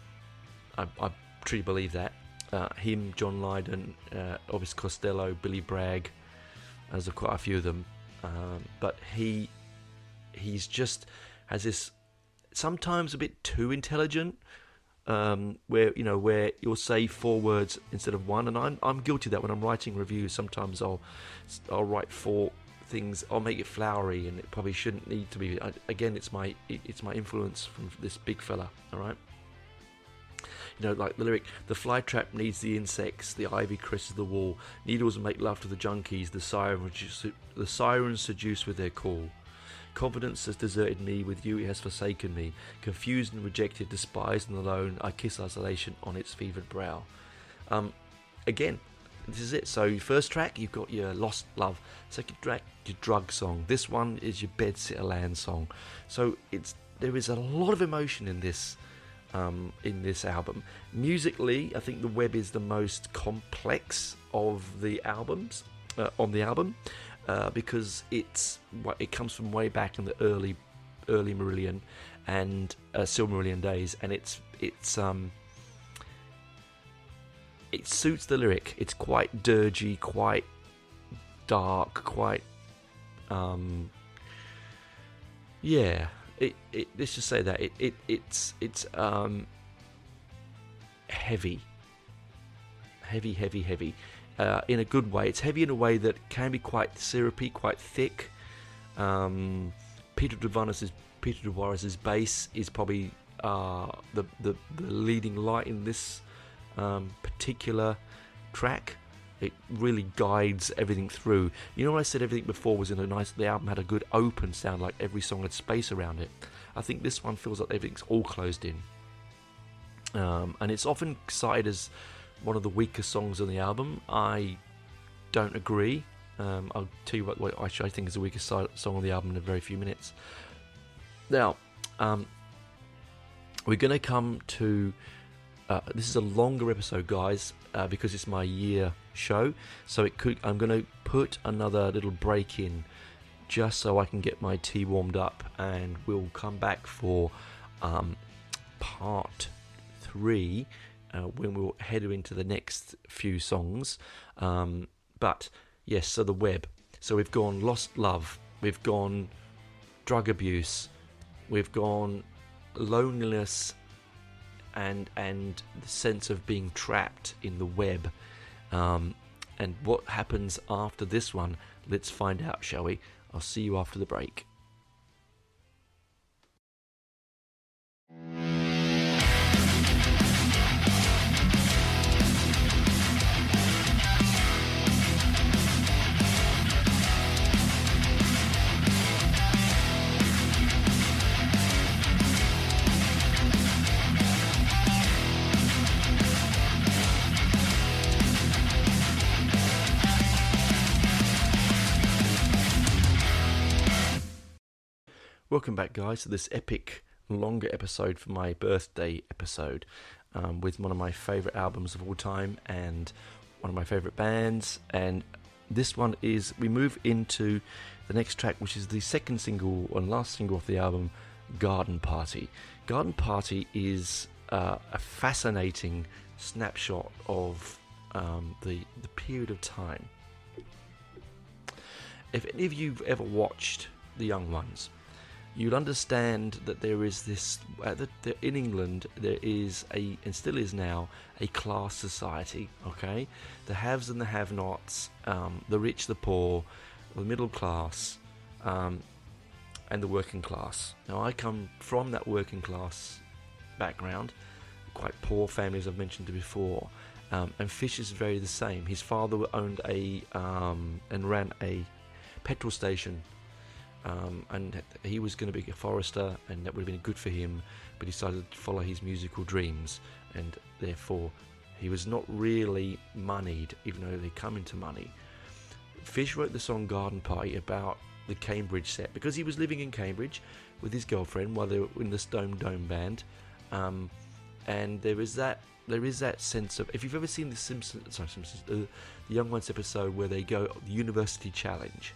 I, I, truly believe that. Uh, him, John Lydon, uh, Elvis Costello, Billy Bragg, there's quite a few of them. Um, but he he's just has this sometimes a bit too intelligent. Um, where you know where you'll say four words instead of one, and I'm I'm guilty of that when I'm writing reviews. Sometimes I'll I'll write four things. I'll make it flowery, and it probably shouldn't need to be. again, it's my it's my influence from this big fella. All right. You know, like the lyric, the fly trap needs the insects, the ivy cresses the wall, needles make love to the junkies, the siren, the sirens seduce with their call. Confidence has deserted me, with you it has forsaken me. Confused and rejected, despised and alone, I kiss isolation on its fevered brow. Um, again, this is it. So, first track, you've got your Lost Love. Second track, your Drug song. This one is your Bedsitter Land song. So, it's there is a lot of emotion in this um, in this album. Musically, I think the web is the most complex of the albums uh, on the album uh, because it's it comes from way back in the early early Marillion and uh, Silmarillion days, and it's it's um it suits the lyric. It's quite dirgy, quite dark, quite um yeah. It, it let's just say that. It, it it's it's um heavy. Heavy heavy heavy. Uh, in a good way. It's heavy in a way that can be quite syrupy quite thick. Um, Pete Trewavas's Pete Trewavas's bass is probably uh, the, the the leading light in this um, particular track it really guides everything through. You know, I said everything before was in a nice. The album had a good open sound, like every song had space around it. I think this one feels like everything's all closed in, um, and it's often cited as one of the weaker songs on the album. I don't agree. Um, I'll tell you what, what I think is the weakest song on the album in a very few minutes. Now, um, we're going to come to. Uh, this is a longer episode, guys, uh, because it's my year show. So it could I'm going to put another little break in just so I can get my tea warmed up, and we'll come back for um, part three uh, when we'll head into the next few songs. Um, but yes, so the web. So we've gone lost love, we've gone drug abuse, we've gone loneliness and and the sense of being trapped in the web um, and what happens after this one, let's find out, shall we? I'll see you after the break. Welcome back, guys, to this epic longer episode for my birthday episode um, with one of my favourite albums of all time and one of my favourite bands. And this one is we move into the next track, which is the second single and last single off the album, Garden Party. Garden Party is uh, a fascinating snapshot of um, the the period of time. If any of you've ever watched The Young Ones, you'll understand that there is this the, the, in England there is a and still is now a class society okay? The haves and the have-nots um, the rich the poor the middle class um, and the working class. Now I come from that working class background quite poor families I've mentioned before um, and Fish is very the same. His father owned a um, and ran a petrol station um, and he was going to be a forester, and that would have been good for him. But he decided to follow his musical dreams, and therefore he was not really moneyed, even though they come into money. Fish wrote the song Garden Party about the Cambridge set because he was living in Cambridge with his girlfriend while they were in the Stone Dome band, um, and there is that there is that sense of if you've ever seen the Simpsons, sorry, Simpsons, uh, the Young Ones episode where they go the University Challenge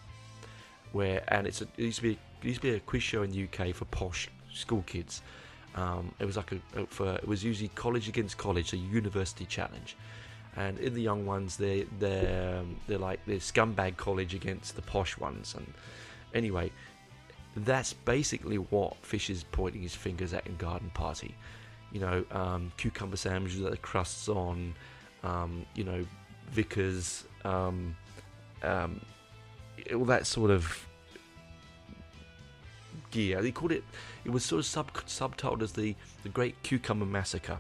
where and it's a, it used to be it used to be a quiz show in the UK for posh school kids. Um, it was like a, for it was usually college against college, a university challenge. And in the young ones, they they're um, they're like the scumbag college against the posh ones. And anyway, that's basically what Fish is pointing his fingers at in Garden Party. You know, um, cucumber sandwiches that the crusts on. Um, you know, Vickers. Um, um, all that sort of gear. They called it. It was sort of sub subtitled as the the Great Cucumber Massacre.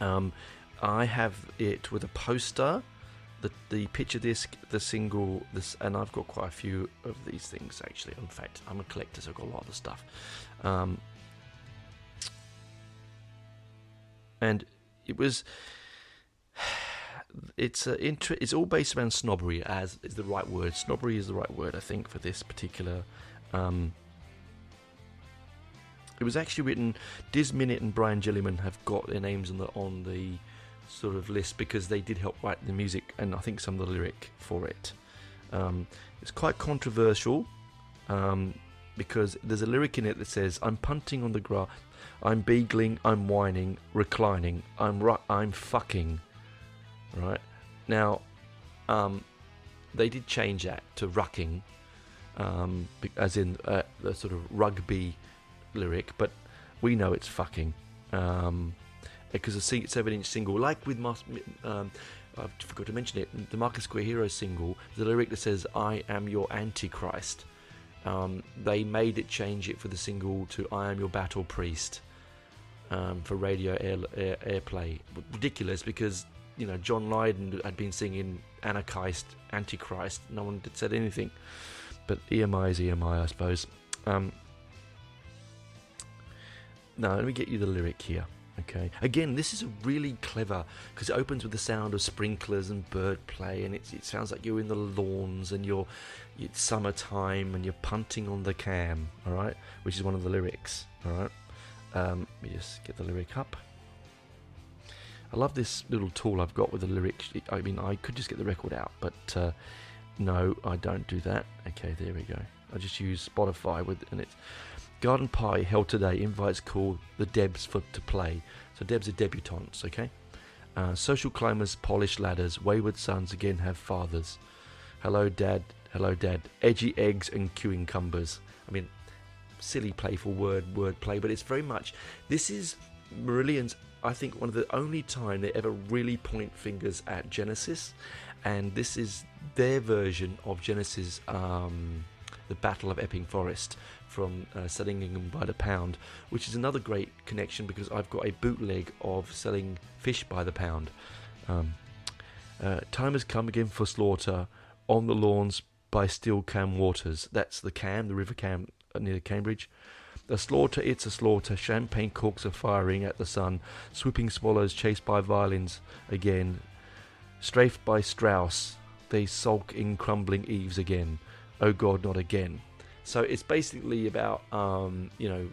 Um, I have it with a poster, the the picture disc, the single, this, and I've got quite a few of these things actually. In fact, I'm a collector, so I've got a lot of the stuff. Um, and it was it's a inter- it's all based around snobbery as is the right word snobbery is the right word i think for this particular um, it was actually written Diz Minnitt and Brian Jelliman have got their names on the on the sort of list because they did help write the music and i think some of the lyric for it um, it's quite controversial um, because there's a lyric in it that says i'm punting on the grass I'm beagling, I'm whining, reclining, I'm ru- I'm fucking. Right now, um, they did change that to rucking, um, as in uh, the sort of rugby lyric, but we know it's fucking. Um, because a seven-inch single, like with Mas- um, I forgot to mention it, the Market Square Hero single, the lyric that says "I am your Antichrist." Um, they made it change it for the single to "I am your battle priest." um, for radio air, air, airplay. Ridiculous because you know John Lydon had been singing Anarchist, Antichrist. No one said anything, but EMI is EMI, I suppose. Um, now let me get you the lyric here. Okay. Again, this is really clever because it opens with the sound of sprinklers and bird play, and it, it sounds like you're in the lawns and you're it's summertime and you're punting on the cam. All right, which is one of the lyrics. All right. Um, let me just get the lyric up. I love this little tool I've got with the lyrics. I mean, I could just get the record out, but uh, no, I don't do that. Okay, there we go. I just use Spotify with and it's Garden Pie held today. Invites called the Debs for to play. So Debs are debutantes. Okay. Uh, social climbers polish ladders. Wayward sons again have fathers. Hello, Dad. Hello, Dad. Edgy eggs and queuing cumbers. I mean, silly, playful word word play, but it's very much. This is Marillion's. I think one of the only time they ever really point fingers at Genesis, and this is their version of Genesis, um, the Battle of Epping Forest from uh, Selling England by the Pound, which is another great connection because I've got a bootleg of Selling Fish by the Pound. Um, uh, time has come again for slaughter on the lawns by Still Cam Waters. That's the Cam, the River Cam near Cambridge. A slaughter, it's a slaughter. Champagne corks are firing at the sun. Swooping swallows chased by violins again. Strafed by Strauss, they sulk in crumbling eaves again. Oh God, not again. So it's basically about, um, you know,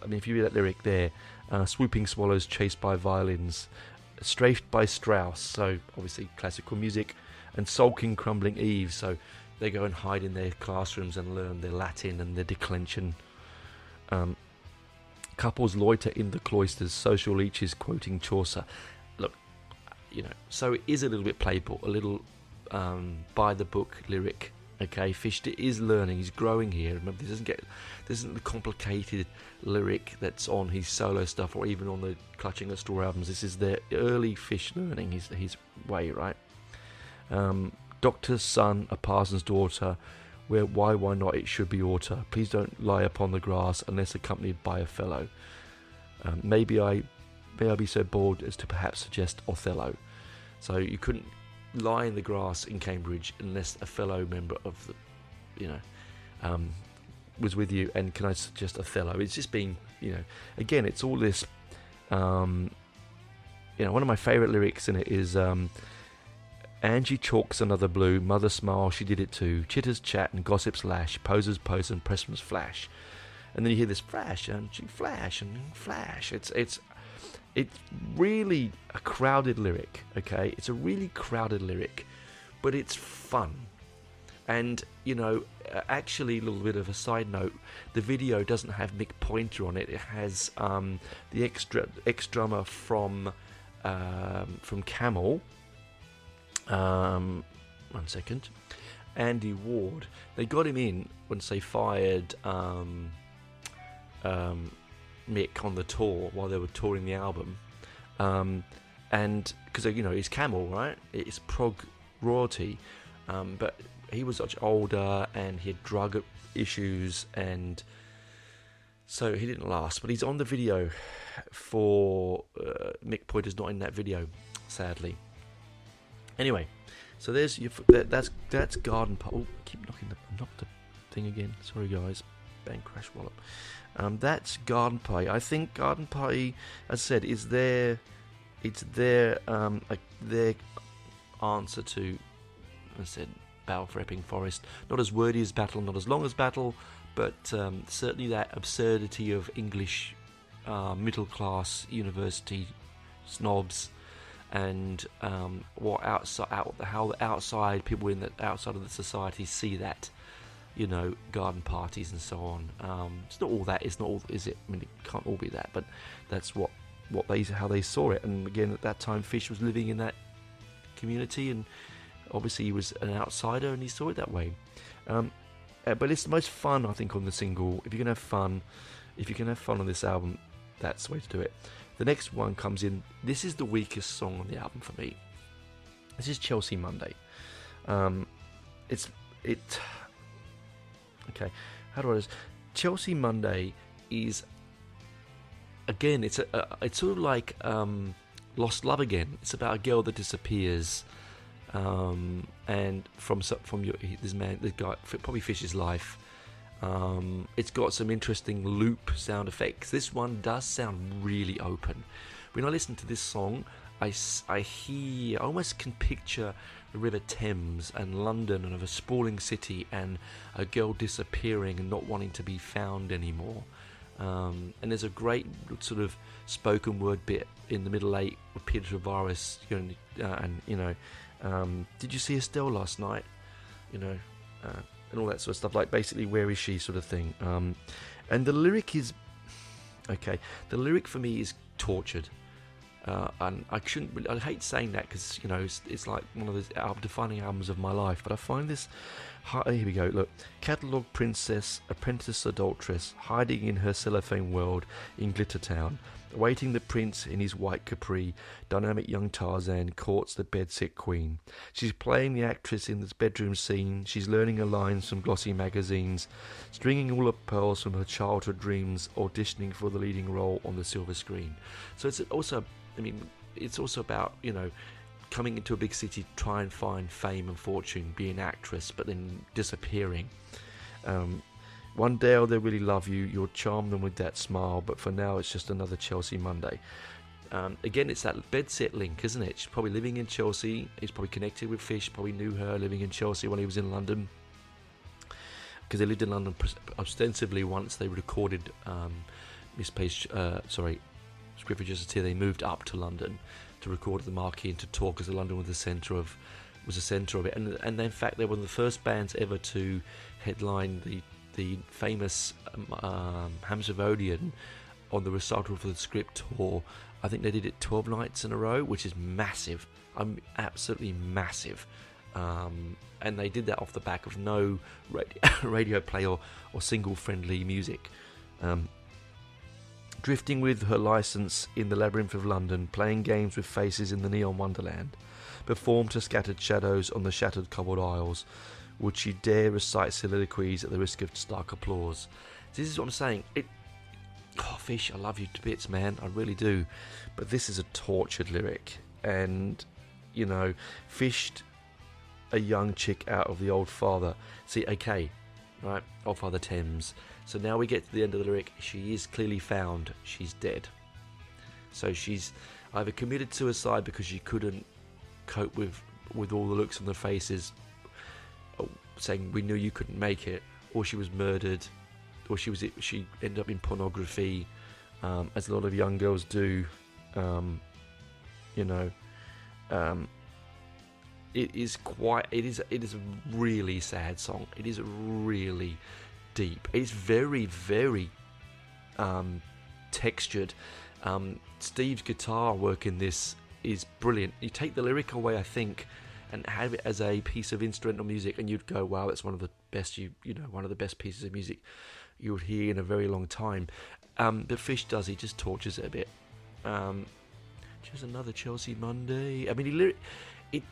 I mean, if you read that lyric there, uh, swooping swallows chased by violins, strafed by Strauss, so obviously classical music, and sulking crumbling eaves, so they go and hide in their classrooms and learn their Latin and their declension. Um, couples loiter in the cloisters, social leeches quoting Chaucer. Look, you know, so it is a little bit playful, a little um, by the book lyric. Okay, Fichte is learning, he's growing here. Remember, this doesn't get, this isn't the complicated lyric that's on his solo stuff or even on the Clutching at Straw albums. This is the early Fish learning his his way, right? Um, doctor's son, a parson's daughter, where why, why not, it should be order. Please don't lie upon the grass unless accompanied by a fellow. Um, maybe I, may I be so bold as to perhaps suggest Othello. So you couldn't lie in the grass in Cambridge unless a fellow member of the, you know, um, was with you. And can I suggest Othello? It's just being, you know, again, it's all this. Um, you know, one of my favourite lyrics in it is. Um, Angie chalks another blue. Mother smile, she did it too. Chitters chat and gossips lash. Posers pose and pressman's flash. And then you hear this flash and she flash and flash. It's it's it's really a crowded lyric. Okay, it's a really crowded lyric, but it's fun. And you know, actually, a little bit of a side note: the video doesn't have Mick Pointer on it. It has um, the extra ex drummer from um, from Camel um, one second. Andy Ward. They got him in once they fired um, um, Mick on the tour while they were touring the album. Um, and because, you know, he's Camel, right? It's prog royalty. Um, but he was much older and he had drug issues and so he didn't last. But he's on the video for uh, Mick Pointer's not in that video, sadly. Anyway, so there's your, that, that's that's Garden Party. Oh, keep knocking the knock the thing again. Sorry guys, bang crash wallop. Um, that's Garden Party. I think Garden Party, as I said, is their it's their um their answer to, I said, Battle for Epping Forest. Not as wordy as Battle, not as long as Battle, but um, certainly that absurdity of English uh, middle class university snobs and um, what outside out, how outside people in the outside of the society see that you know garden parties and so on. Um, it's not all that it's not all is it? I mean it can't all be that but that's what what they how they saw it. And again at that time Fish was living in that community and obviously he was an outsider and he saw it that way. Um, uh, but it's the most fun I think on the single. If you're gonna have fun if you can have fun on this album that's the way to do it the next one comes in. This is the weakest song on the album for me. This is Chelsea Monday. Um, it's it. Okay, how do I? Just, Chelsea Monday is again. It's a, a it's sort of like um, Lost Love again. It's about a girl that disappears, um, and from from your, this man, this guy, probably Fish's life um, it's got some interesting loop sound effects. This one does sound really open. When I listen to this song, I, I hear, I almost can picture the River Thames and London and of a sprawling city and a girl disappearing and not wanting to be found anymore. Um, and there's a great sort of spoken word bit in the middle eight with Peter Trewavas, you know, uh, and you know, um, did you see Estelle last night? You know, uh, and all that sort of stuff. Like basically, where is she, sort of thing. Um, and the lyric is okay. The lyric for me is tortured. Uh, and I shouldn't. I hate saying that because you know it's, it's, like one of the defining albums of my life. But I find this. Here we go. Look, catalog princess, apprentice adulteress, hiding in her cellophane world in Glittertown, Awaiting the prince in his white capri, dynamic young Tarzan courts the bedsit queen. She's playing the actress in this bedroom scene. She's learning her lines from glossy magazines, stringing all the pearls from her childhood dreams, auditioning for the leading role on the silver screen. So it's also, I mean, it's also about you know coming into a big city, try and find fame and fortune, be an actress, but then disappearing. Um, one day they'll really love you. You'll charm them with that smile, but for now it's just another Chelsea Monday. Um, again, it's that bedsit link, isn't it? She's probably living in Chelsea. He's probably connected with Fish. Probably knew her living in Chelsea when he was in London, because they lived in London ostensibly once they recorded um, Miss Page. Uh, sorry, Just here. They moved up to London to record at the Marquee and to tour because London was the centre of was the centre of it. And and in fact, they were one of the first bands ever to headline the the famous um, um, on the recital for the script tour. I think they did it 12 nights in a row, which is massive. I'm absolutely massive. Um, and they did that off the back of no radio, radio play or, or single friendly music. Um, drifting with her license in the labyrinth of London, playing games with faces in the neon wonderland, performed to scattered shadows on the shattered cobbled aisles, would she dare recite soliloquies at the risk of stark applause? This is what I'm saying. It, oh, Fish, I love you to bits, man. I really do. But this is a tortured lyric. And, you know, fished a young chick out of the old father. See, okay, right? Old Father Thames. So now we get to the end of the lyric. She is clearly found. She's dead. So she's either committed suicide because she couldn't cope with with all the looks on the faces saying we knew you couldn't make it, or she was murdered, or she was she ended up in pornography, um, as a lot of young girls do. Um, you know, um, it is quite. It is. It is a really sad song. It is really deep. It's very, very um, textured. Um, Steve's guitar work in this is brilliant. You take the lyric away, I think, and have it as a piece of instrumental music, and you'd go, "Wow, that's one of the best you you know one of the best pieces of music you would hear in a very long time." Um, but Fish does he just tortures it a bit. Um, just another Chelsea Monday. I mean, he it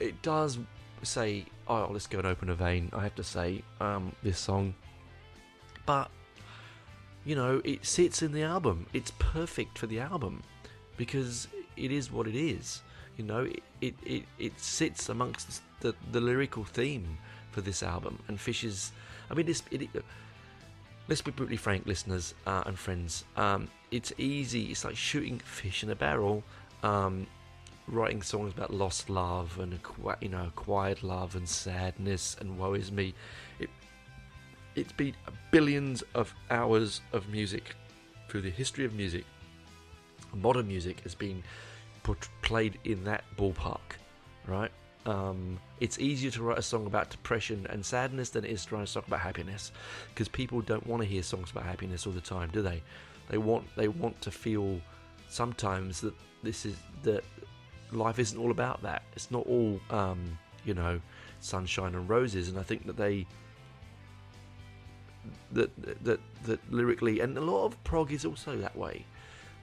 it does say, "Oh, let's go and open a vein." I have to say, um, this song, but you know, it sits in the album. It's perfect for the album. because it is what it is. You know, it it, it, it sits amongst the, the lyrical theme for this album, and Fish is. I mean, this. It, let's be brutally frank, listeners uh, and friends. Um, it's easy. It's like shooting fish in a barrel. Um, writing songs about lost love and you know acquired love and sadness and woe is me. It it's been billions of hours of music through the history of music. Modern music has been put, played in that ballpark, right? Um, it's easier to write a song about depression and sadness than it is to write a song about happiness, because people don't want to hear songs about happiness all the time, do they? They want they want to feel sometimes that this is that life isn't all about that. It's not all um, you know sunshine and roses, and I think that they that that that lyrically, and a lot of prog is also that way.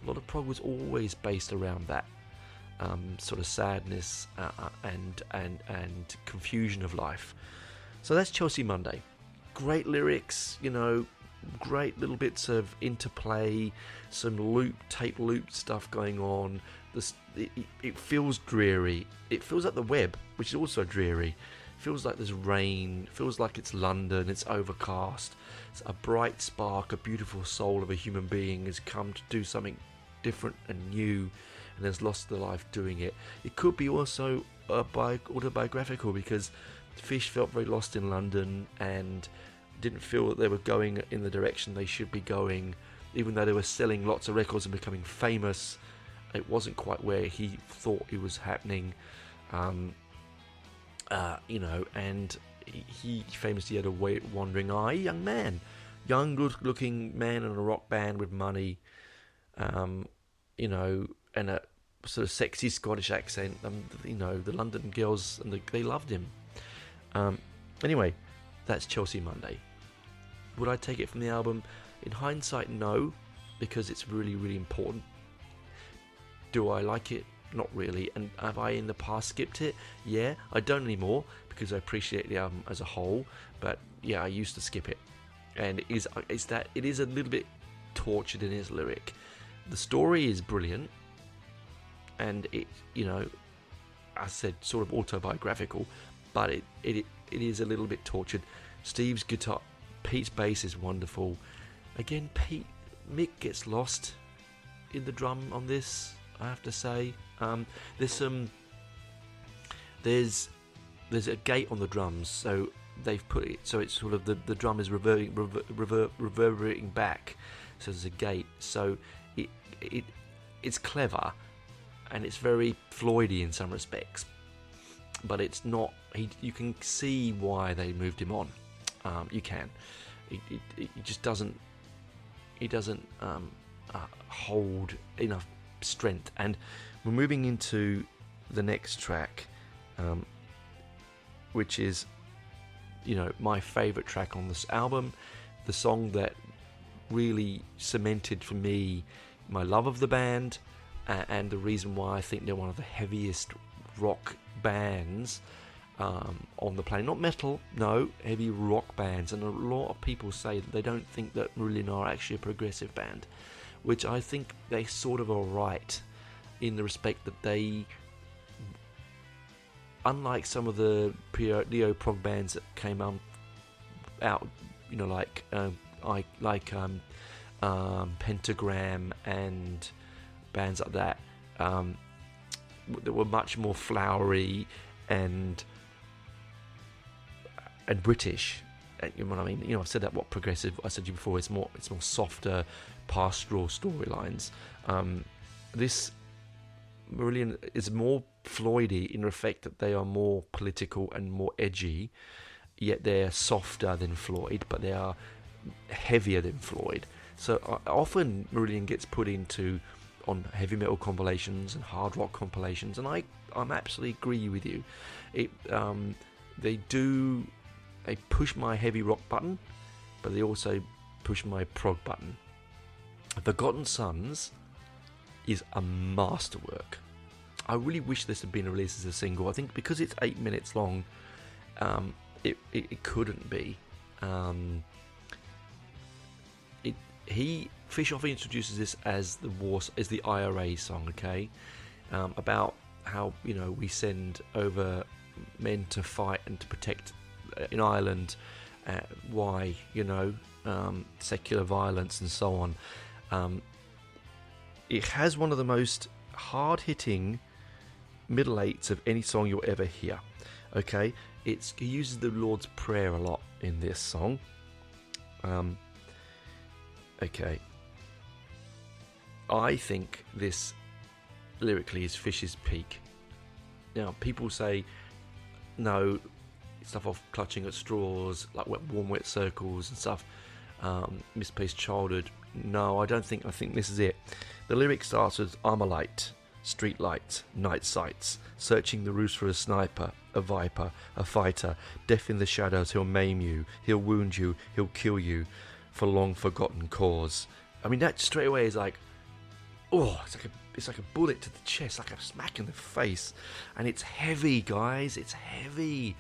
A lot of prog was always based around that um, sort of sadness uh, uh, and and and confusion of life. So that's Chelsea Monday. Great lyrics, you know, great little bits of interplay, some loop tape loop stuff going on. This it, it feels dreary. It feels like the web, which is also dreary. Feels like there's rain. Feels like it's London. It's overcast. It's a bright spark, a beautiful soul of a human being has come to do something different and new and has lost their life doing it. It could be also bi- autobiographical because Fish felt very lost in London and didn't feel that they were going in the direction they should be going, even though they were selling lots of records and becoming famous. It wasn't quite where he thought it was happening, um, uh, you know. And he, he famously had a wandering eye, young man, young, good-looking man in a rock band with money, um, you know, and a sort of sexy Scottish accent. Um, you know, the London girls and the, they loved him. Um, anyway, that's Chelsea Monday. Would I take it from the album? In hindsight, no, because it's really, really important. Do I like it? Not really. And have I in the past skipped it? Yeah, I don't anymore because I appreciate the album as a whole. But yeah, I used to skip it, and it is it's that it is a little bit tortured in its lyric. The story is brilliant and it you know I said sort of autobiographical, but it, it it is a little bit tortured. Steve's guitar, Pete's bass is wonderful. Again, Pete Mick gets lost in the drum on this. I have to say, um, there's some there's there's a gate on the drums, so they've put it so it's sort of the, the drum is reverting rever, rever, reverberating back. So there's a gate, so it it it's clever and it's very Floydy in some respects. But it's not. He, you can see why they moved him on. Um, you can. It, it, it, just doesn't. He doesn't um, uh, hold enough strength. And we're moving into the next track, um, which is, you know, my favourite track on this album. The song that really cemented for me my love of the band uh, and the reason why I think they're one of the heaviest rock bands um, on the planet. Not metal, no, heavy rock bands. And a lot of people say that they don't think that Marillion are actually a progressive band, which I think they sort of are right in the respect that they, unlike some of the neo prog bands that came um, out, you know, like um, I like um, um, Pendragon and bands like that um, that were much more flowery and and British. Uh, you know what I mean? You know, I've said that what progressive. I said to you before. It's more it's more softer, pastoral storylines. Um, this Marillion is more Floydy in the fact that they are more political and more edgy, yet they're softer than Floyd, but they are heavier than Floyd. So uh, often Marillion gets put into on heavy metal compilations and hard rock compilations, and I I'm absolutely agree with you. It um, they do they push my heavy rock button, but they also push my prog button. Forgotten Sons is a masterwork. I really wish this had been released as a single. I think because it's eight minutes long, um, it, it, it couldn't be. Um, it he Fish often introduces this as the war, as the IRA song, okay, um, about how you know we send over men to fight and to protect uh, in Ireland. Uh, why you know um, secular violence and so on. Um, it has one of the most hard-hitting middle eights of any song you'll ever hear. Okay, it's he uses the Lord's Prayer a lot in this song. Um, okay, I think this lyrically is Fish's peak. Now, people say no, stuff off clutching at straws, like wet, warm, wet circles and stuff. Um, misplaced childhood. No, I don't think. I think this is it. The lyric starts with Armalite, street lights, night sights, searching the roofs for a sniper, a viper, a fighter. Death in the shadows, he'll maim you, he'll wound you, he'll kill you, for long forgotten cause. I mean, that straight away is like, oh, it's like a it's like a bullet to the chest, like a smack in the face, and it's heavy, guys. It's heavy.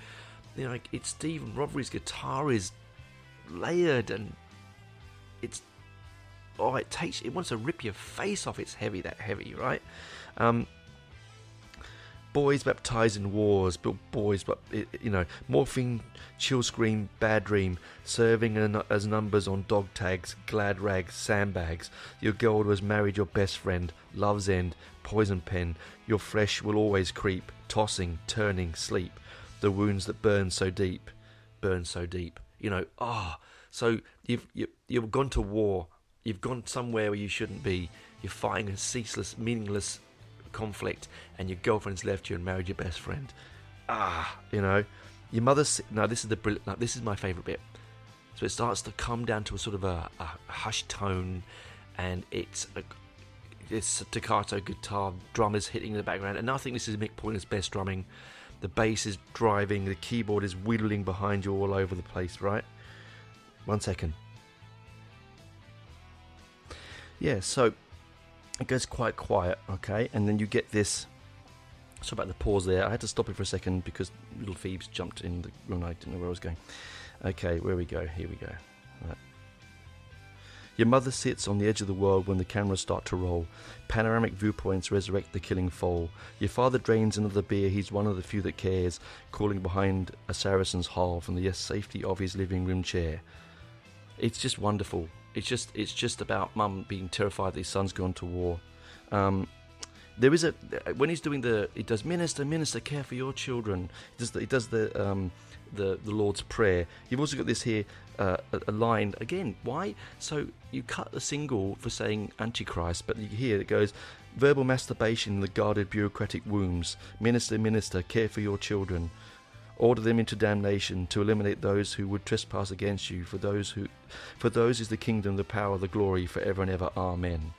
You know, it's Stephen Rothery's guitar is layered and it's oh, it takes it wants to rip your face off. It's heavy, that heavy, right? Um, boys baptized in wars, but boys, but you know, morphine, chill scream, bad dream, serving as numbers on dog tags, glad rags, sandbags. Your girl was married, your best friend, love's end, poison pen. Your flesh will always creep, tossing, turning, sleep. The wounds that burn so deep, burn so deep. You know, ah, oh, so you've you, you've gone to war. You've gone somewhere where you shouldn't be. You're fighting a ceaseless, meaningless conflict, and your girlfriend's left you and married your best friend. Ah, you know, your mother's. No, this is the brilliant. No, this is my favourite bit. So it starts to come down to a sort of a, a hushed tone, and it's a it's staccato guitar, drummers hitting in the background, and I think this is Mick Pointer's best drumming. The bass is driving, the keyboard is whittling behind you all over the place, right? One second. Yeah, so it goes quite quiet, okay, and then you get this. So about the pause there, I had to stop it for a second because little Phoebes jumped in the room. I didn't know where I was going. Okay, where we go? Here we go. Right. Your mother sits on the edge of the world when the cameras start to roll. Panoramic viewpoints resurrect the killing foal. Your father drains another beer, he's one of the few that cares, calling behind a Saracen's hull from the safety of his living room chair. It's just wonderful. It's just it's just about mum being terrified that his son's gone to war. Um, there is a when he's doing the he does minister minister care for your children. He does the, he does the um, the the Lord's prayer. You've also got this here uh, a, a, line again. Why? So you cut the single for saying Antichrist, but here it goes verbal masturbation in the guarded bureaucratic wombs. Minister minister care for your children order them into damnation to eliminate those who would trespass against you for those who for those is the kingdom the power the glory forever and ever. Amen.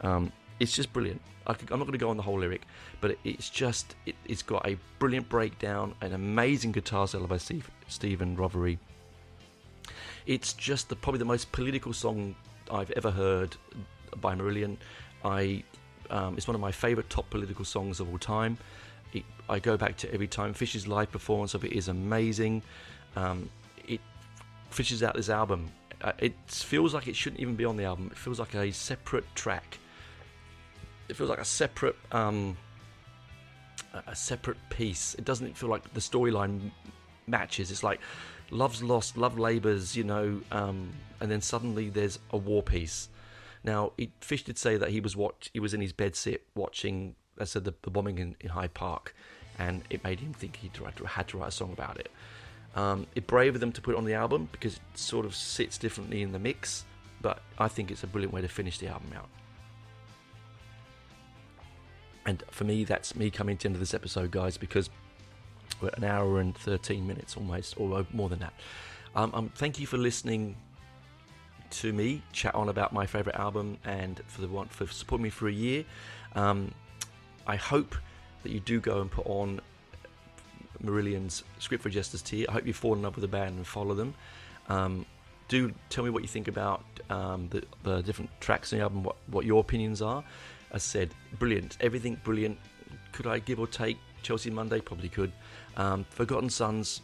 Um, it's just brilliant. I am not going to go on the whole lyric but it's just it, has got a brilliant breakdown an amazing guitar solo by Steve, Stephen Rothery it's just the, probably the most political song I've ever heard by Marillion. I um, it's one of my favourite top political songs of all time it, I go back to every time. Fish's live performance of it is amazing. Um, it fishes out this album. Uh, it feels like it shouldn't even be on the album. It feels like a separate track. It feels like a separate um, a separate piece. It doesn't feel like the storyline matches. It's like love's lost, love labours, you know, um, and then suddenly there's a war piece. Now, Fish did say that he was watch, he was in his bed sit watching I said the, the bombing in, in, Hyde Park, and it made him think he had to write a song about it. Um, it braved them to put it on the album because it sort of sits differently in the mix, but I think it's a brilliant way to finish the album out. And for me, that's me coming to the end of this episode, guys, because we're an hour and 13 minutes almost, or more than that. Um, um, thank you for listening to me chat on about my favourite album and for the one for supporting me for a year. Um, I hope that you do go and put on Marillion's Script for Jester's Tear. I hope you fall in love with the band and follow them. Um, do tell me what you think about um, the, the, different tracks in the album, what, what your opinions are. As I said, brilliant. Everything brilliant. Could I give or take Chelsea Monday? Probably could. Um, Forgotten Sons.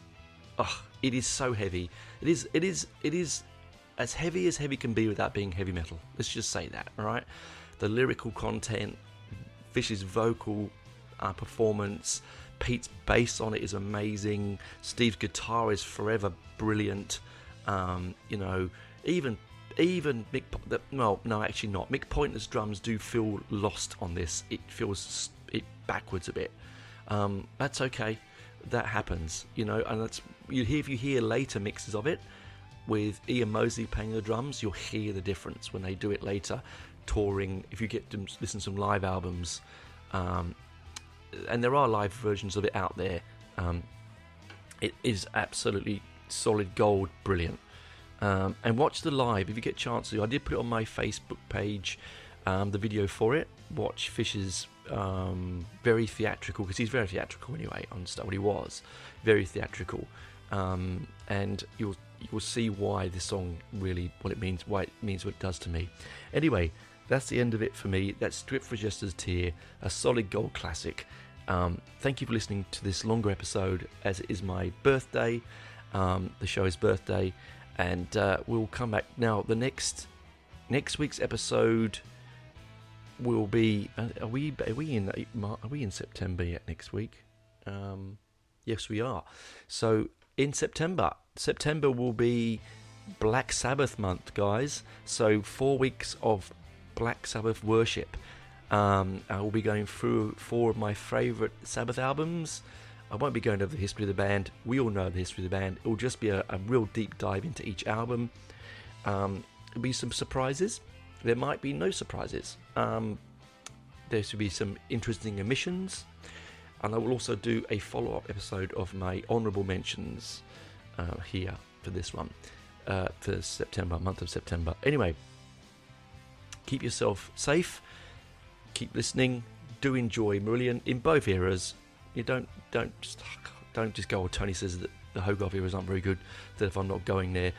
Oh, it is so heavy. It is. It is. It is as heavy as heavy can be without being heavy metal. Let's just say that, all right? The lyrical content, Fish's vocal uh, performance, Pete's bass on it is amazing. Steve's guitar is forever brilliant. Um, you know, even even Mick. Well, no, actually not. Mick Pointer's drums do feel lost on this. It feels it backwards a bit. Um, that's okay. That happens, you know, and that's you hear if you hear later mixes of it with Ian Mosley playing the drums, you'll hear the difference when they do it later, touring. If you get to listen to some live albums, um, and there are live versions of it out there. Um, it is absolutely solid gold, brilliant. Um, and watch the live if you get a chance to. I did put it on my Facebook page, um, the video for it. Watch Fisher's um, very theatrical because he's very theatrical anyway on stuff. What he was very theatrical, um, and you'll you'll see why this song really what it means, why it means what it does to me. Anyway, that's the end of it for me. That's Script for Jester's Tear, a solid gold classic. Um, thank you for listening to this longer episode as it is my birthday, um, the show's birthday, and uh, we'll come back now. The next next week's episode will be. Uh, are we? Are we in? Are we in September yet? Next week? Um, yes, we are. So in September, September will be Black Sabbath month, guys. So four weeks of Black Sabbath worship. Um, I will be going through four of my favourite Sabbath albums. I won't be going over the history of the band. We all know the history of the band. It will just be a, a real deep dive into each album. Um, there'll be some surprises. There might be no surprises. Um, there should be some interesting omissions. And I will also do a follow up episode of my honourable mentions uh, here for this one, uh, for September, month of September. Anyway, keep yourself safe keep listening. Do enjoy Marillion in both eras. You don't don't just don't just go. Oh, Tony says that the Hogarth eras aren't very good. That if I'm not going there,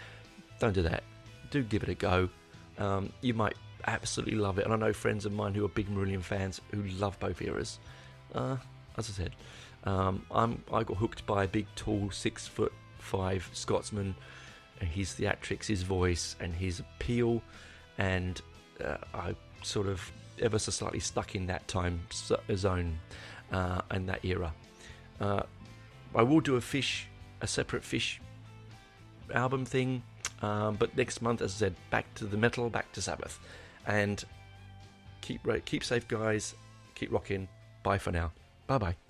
don't do that. Do give it a go. Um, you might absolutely love it. And I know friends of mine who are big Marillion fans who love both eras. Uh, as I said, um, I got hooked by a big, tall, six foot five Scotsman. And his theatrics, his voice, and his appeal, and uh, I sort of ever so slightly stuck in that time zone uh, and that era. Uh, I will do a fish, a separate fish album thing, um, but next month, as I said, back to the metal, back to Sabbath, and keep keep safe, guys. Keep rocking. Bye for now. Bye bye.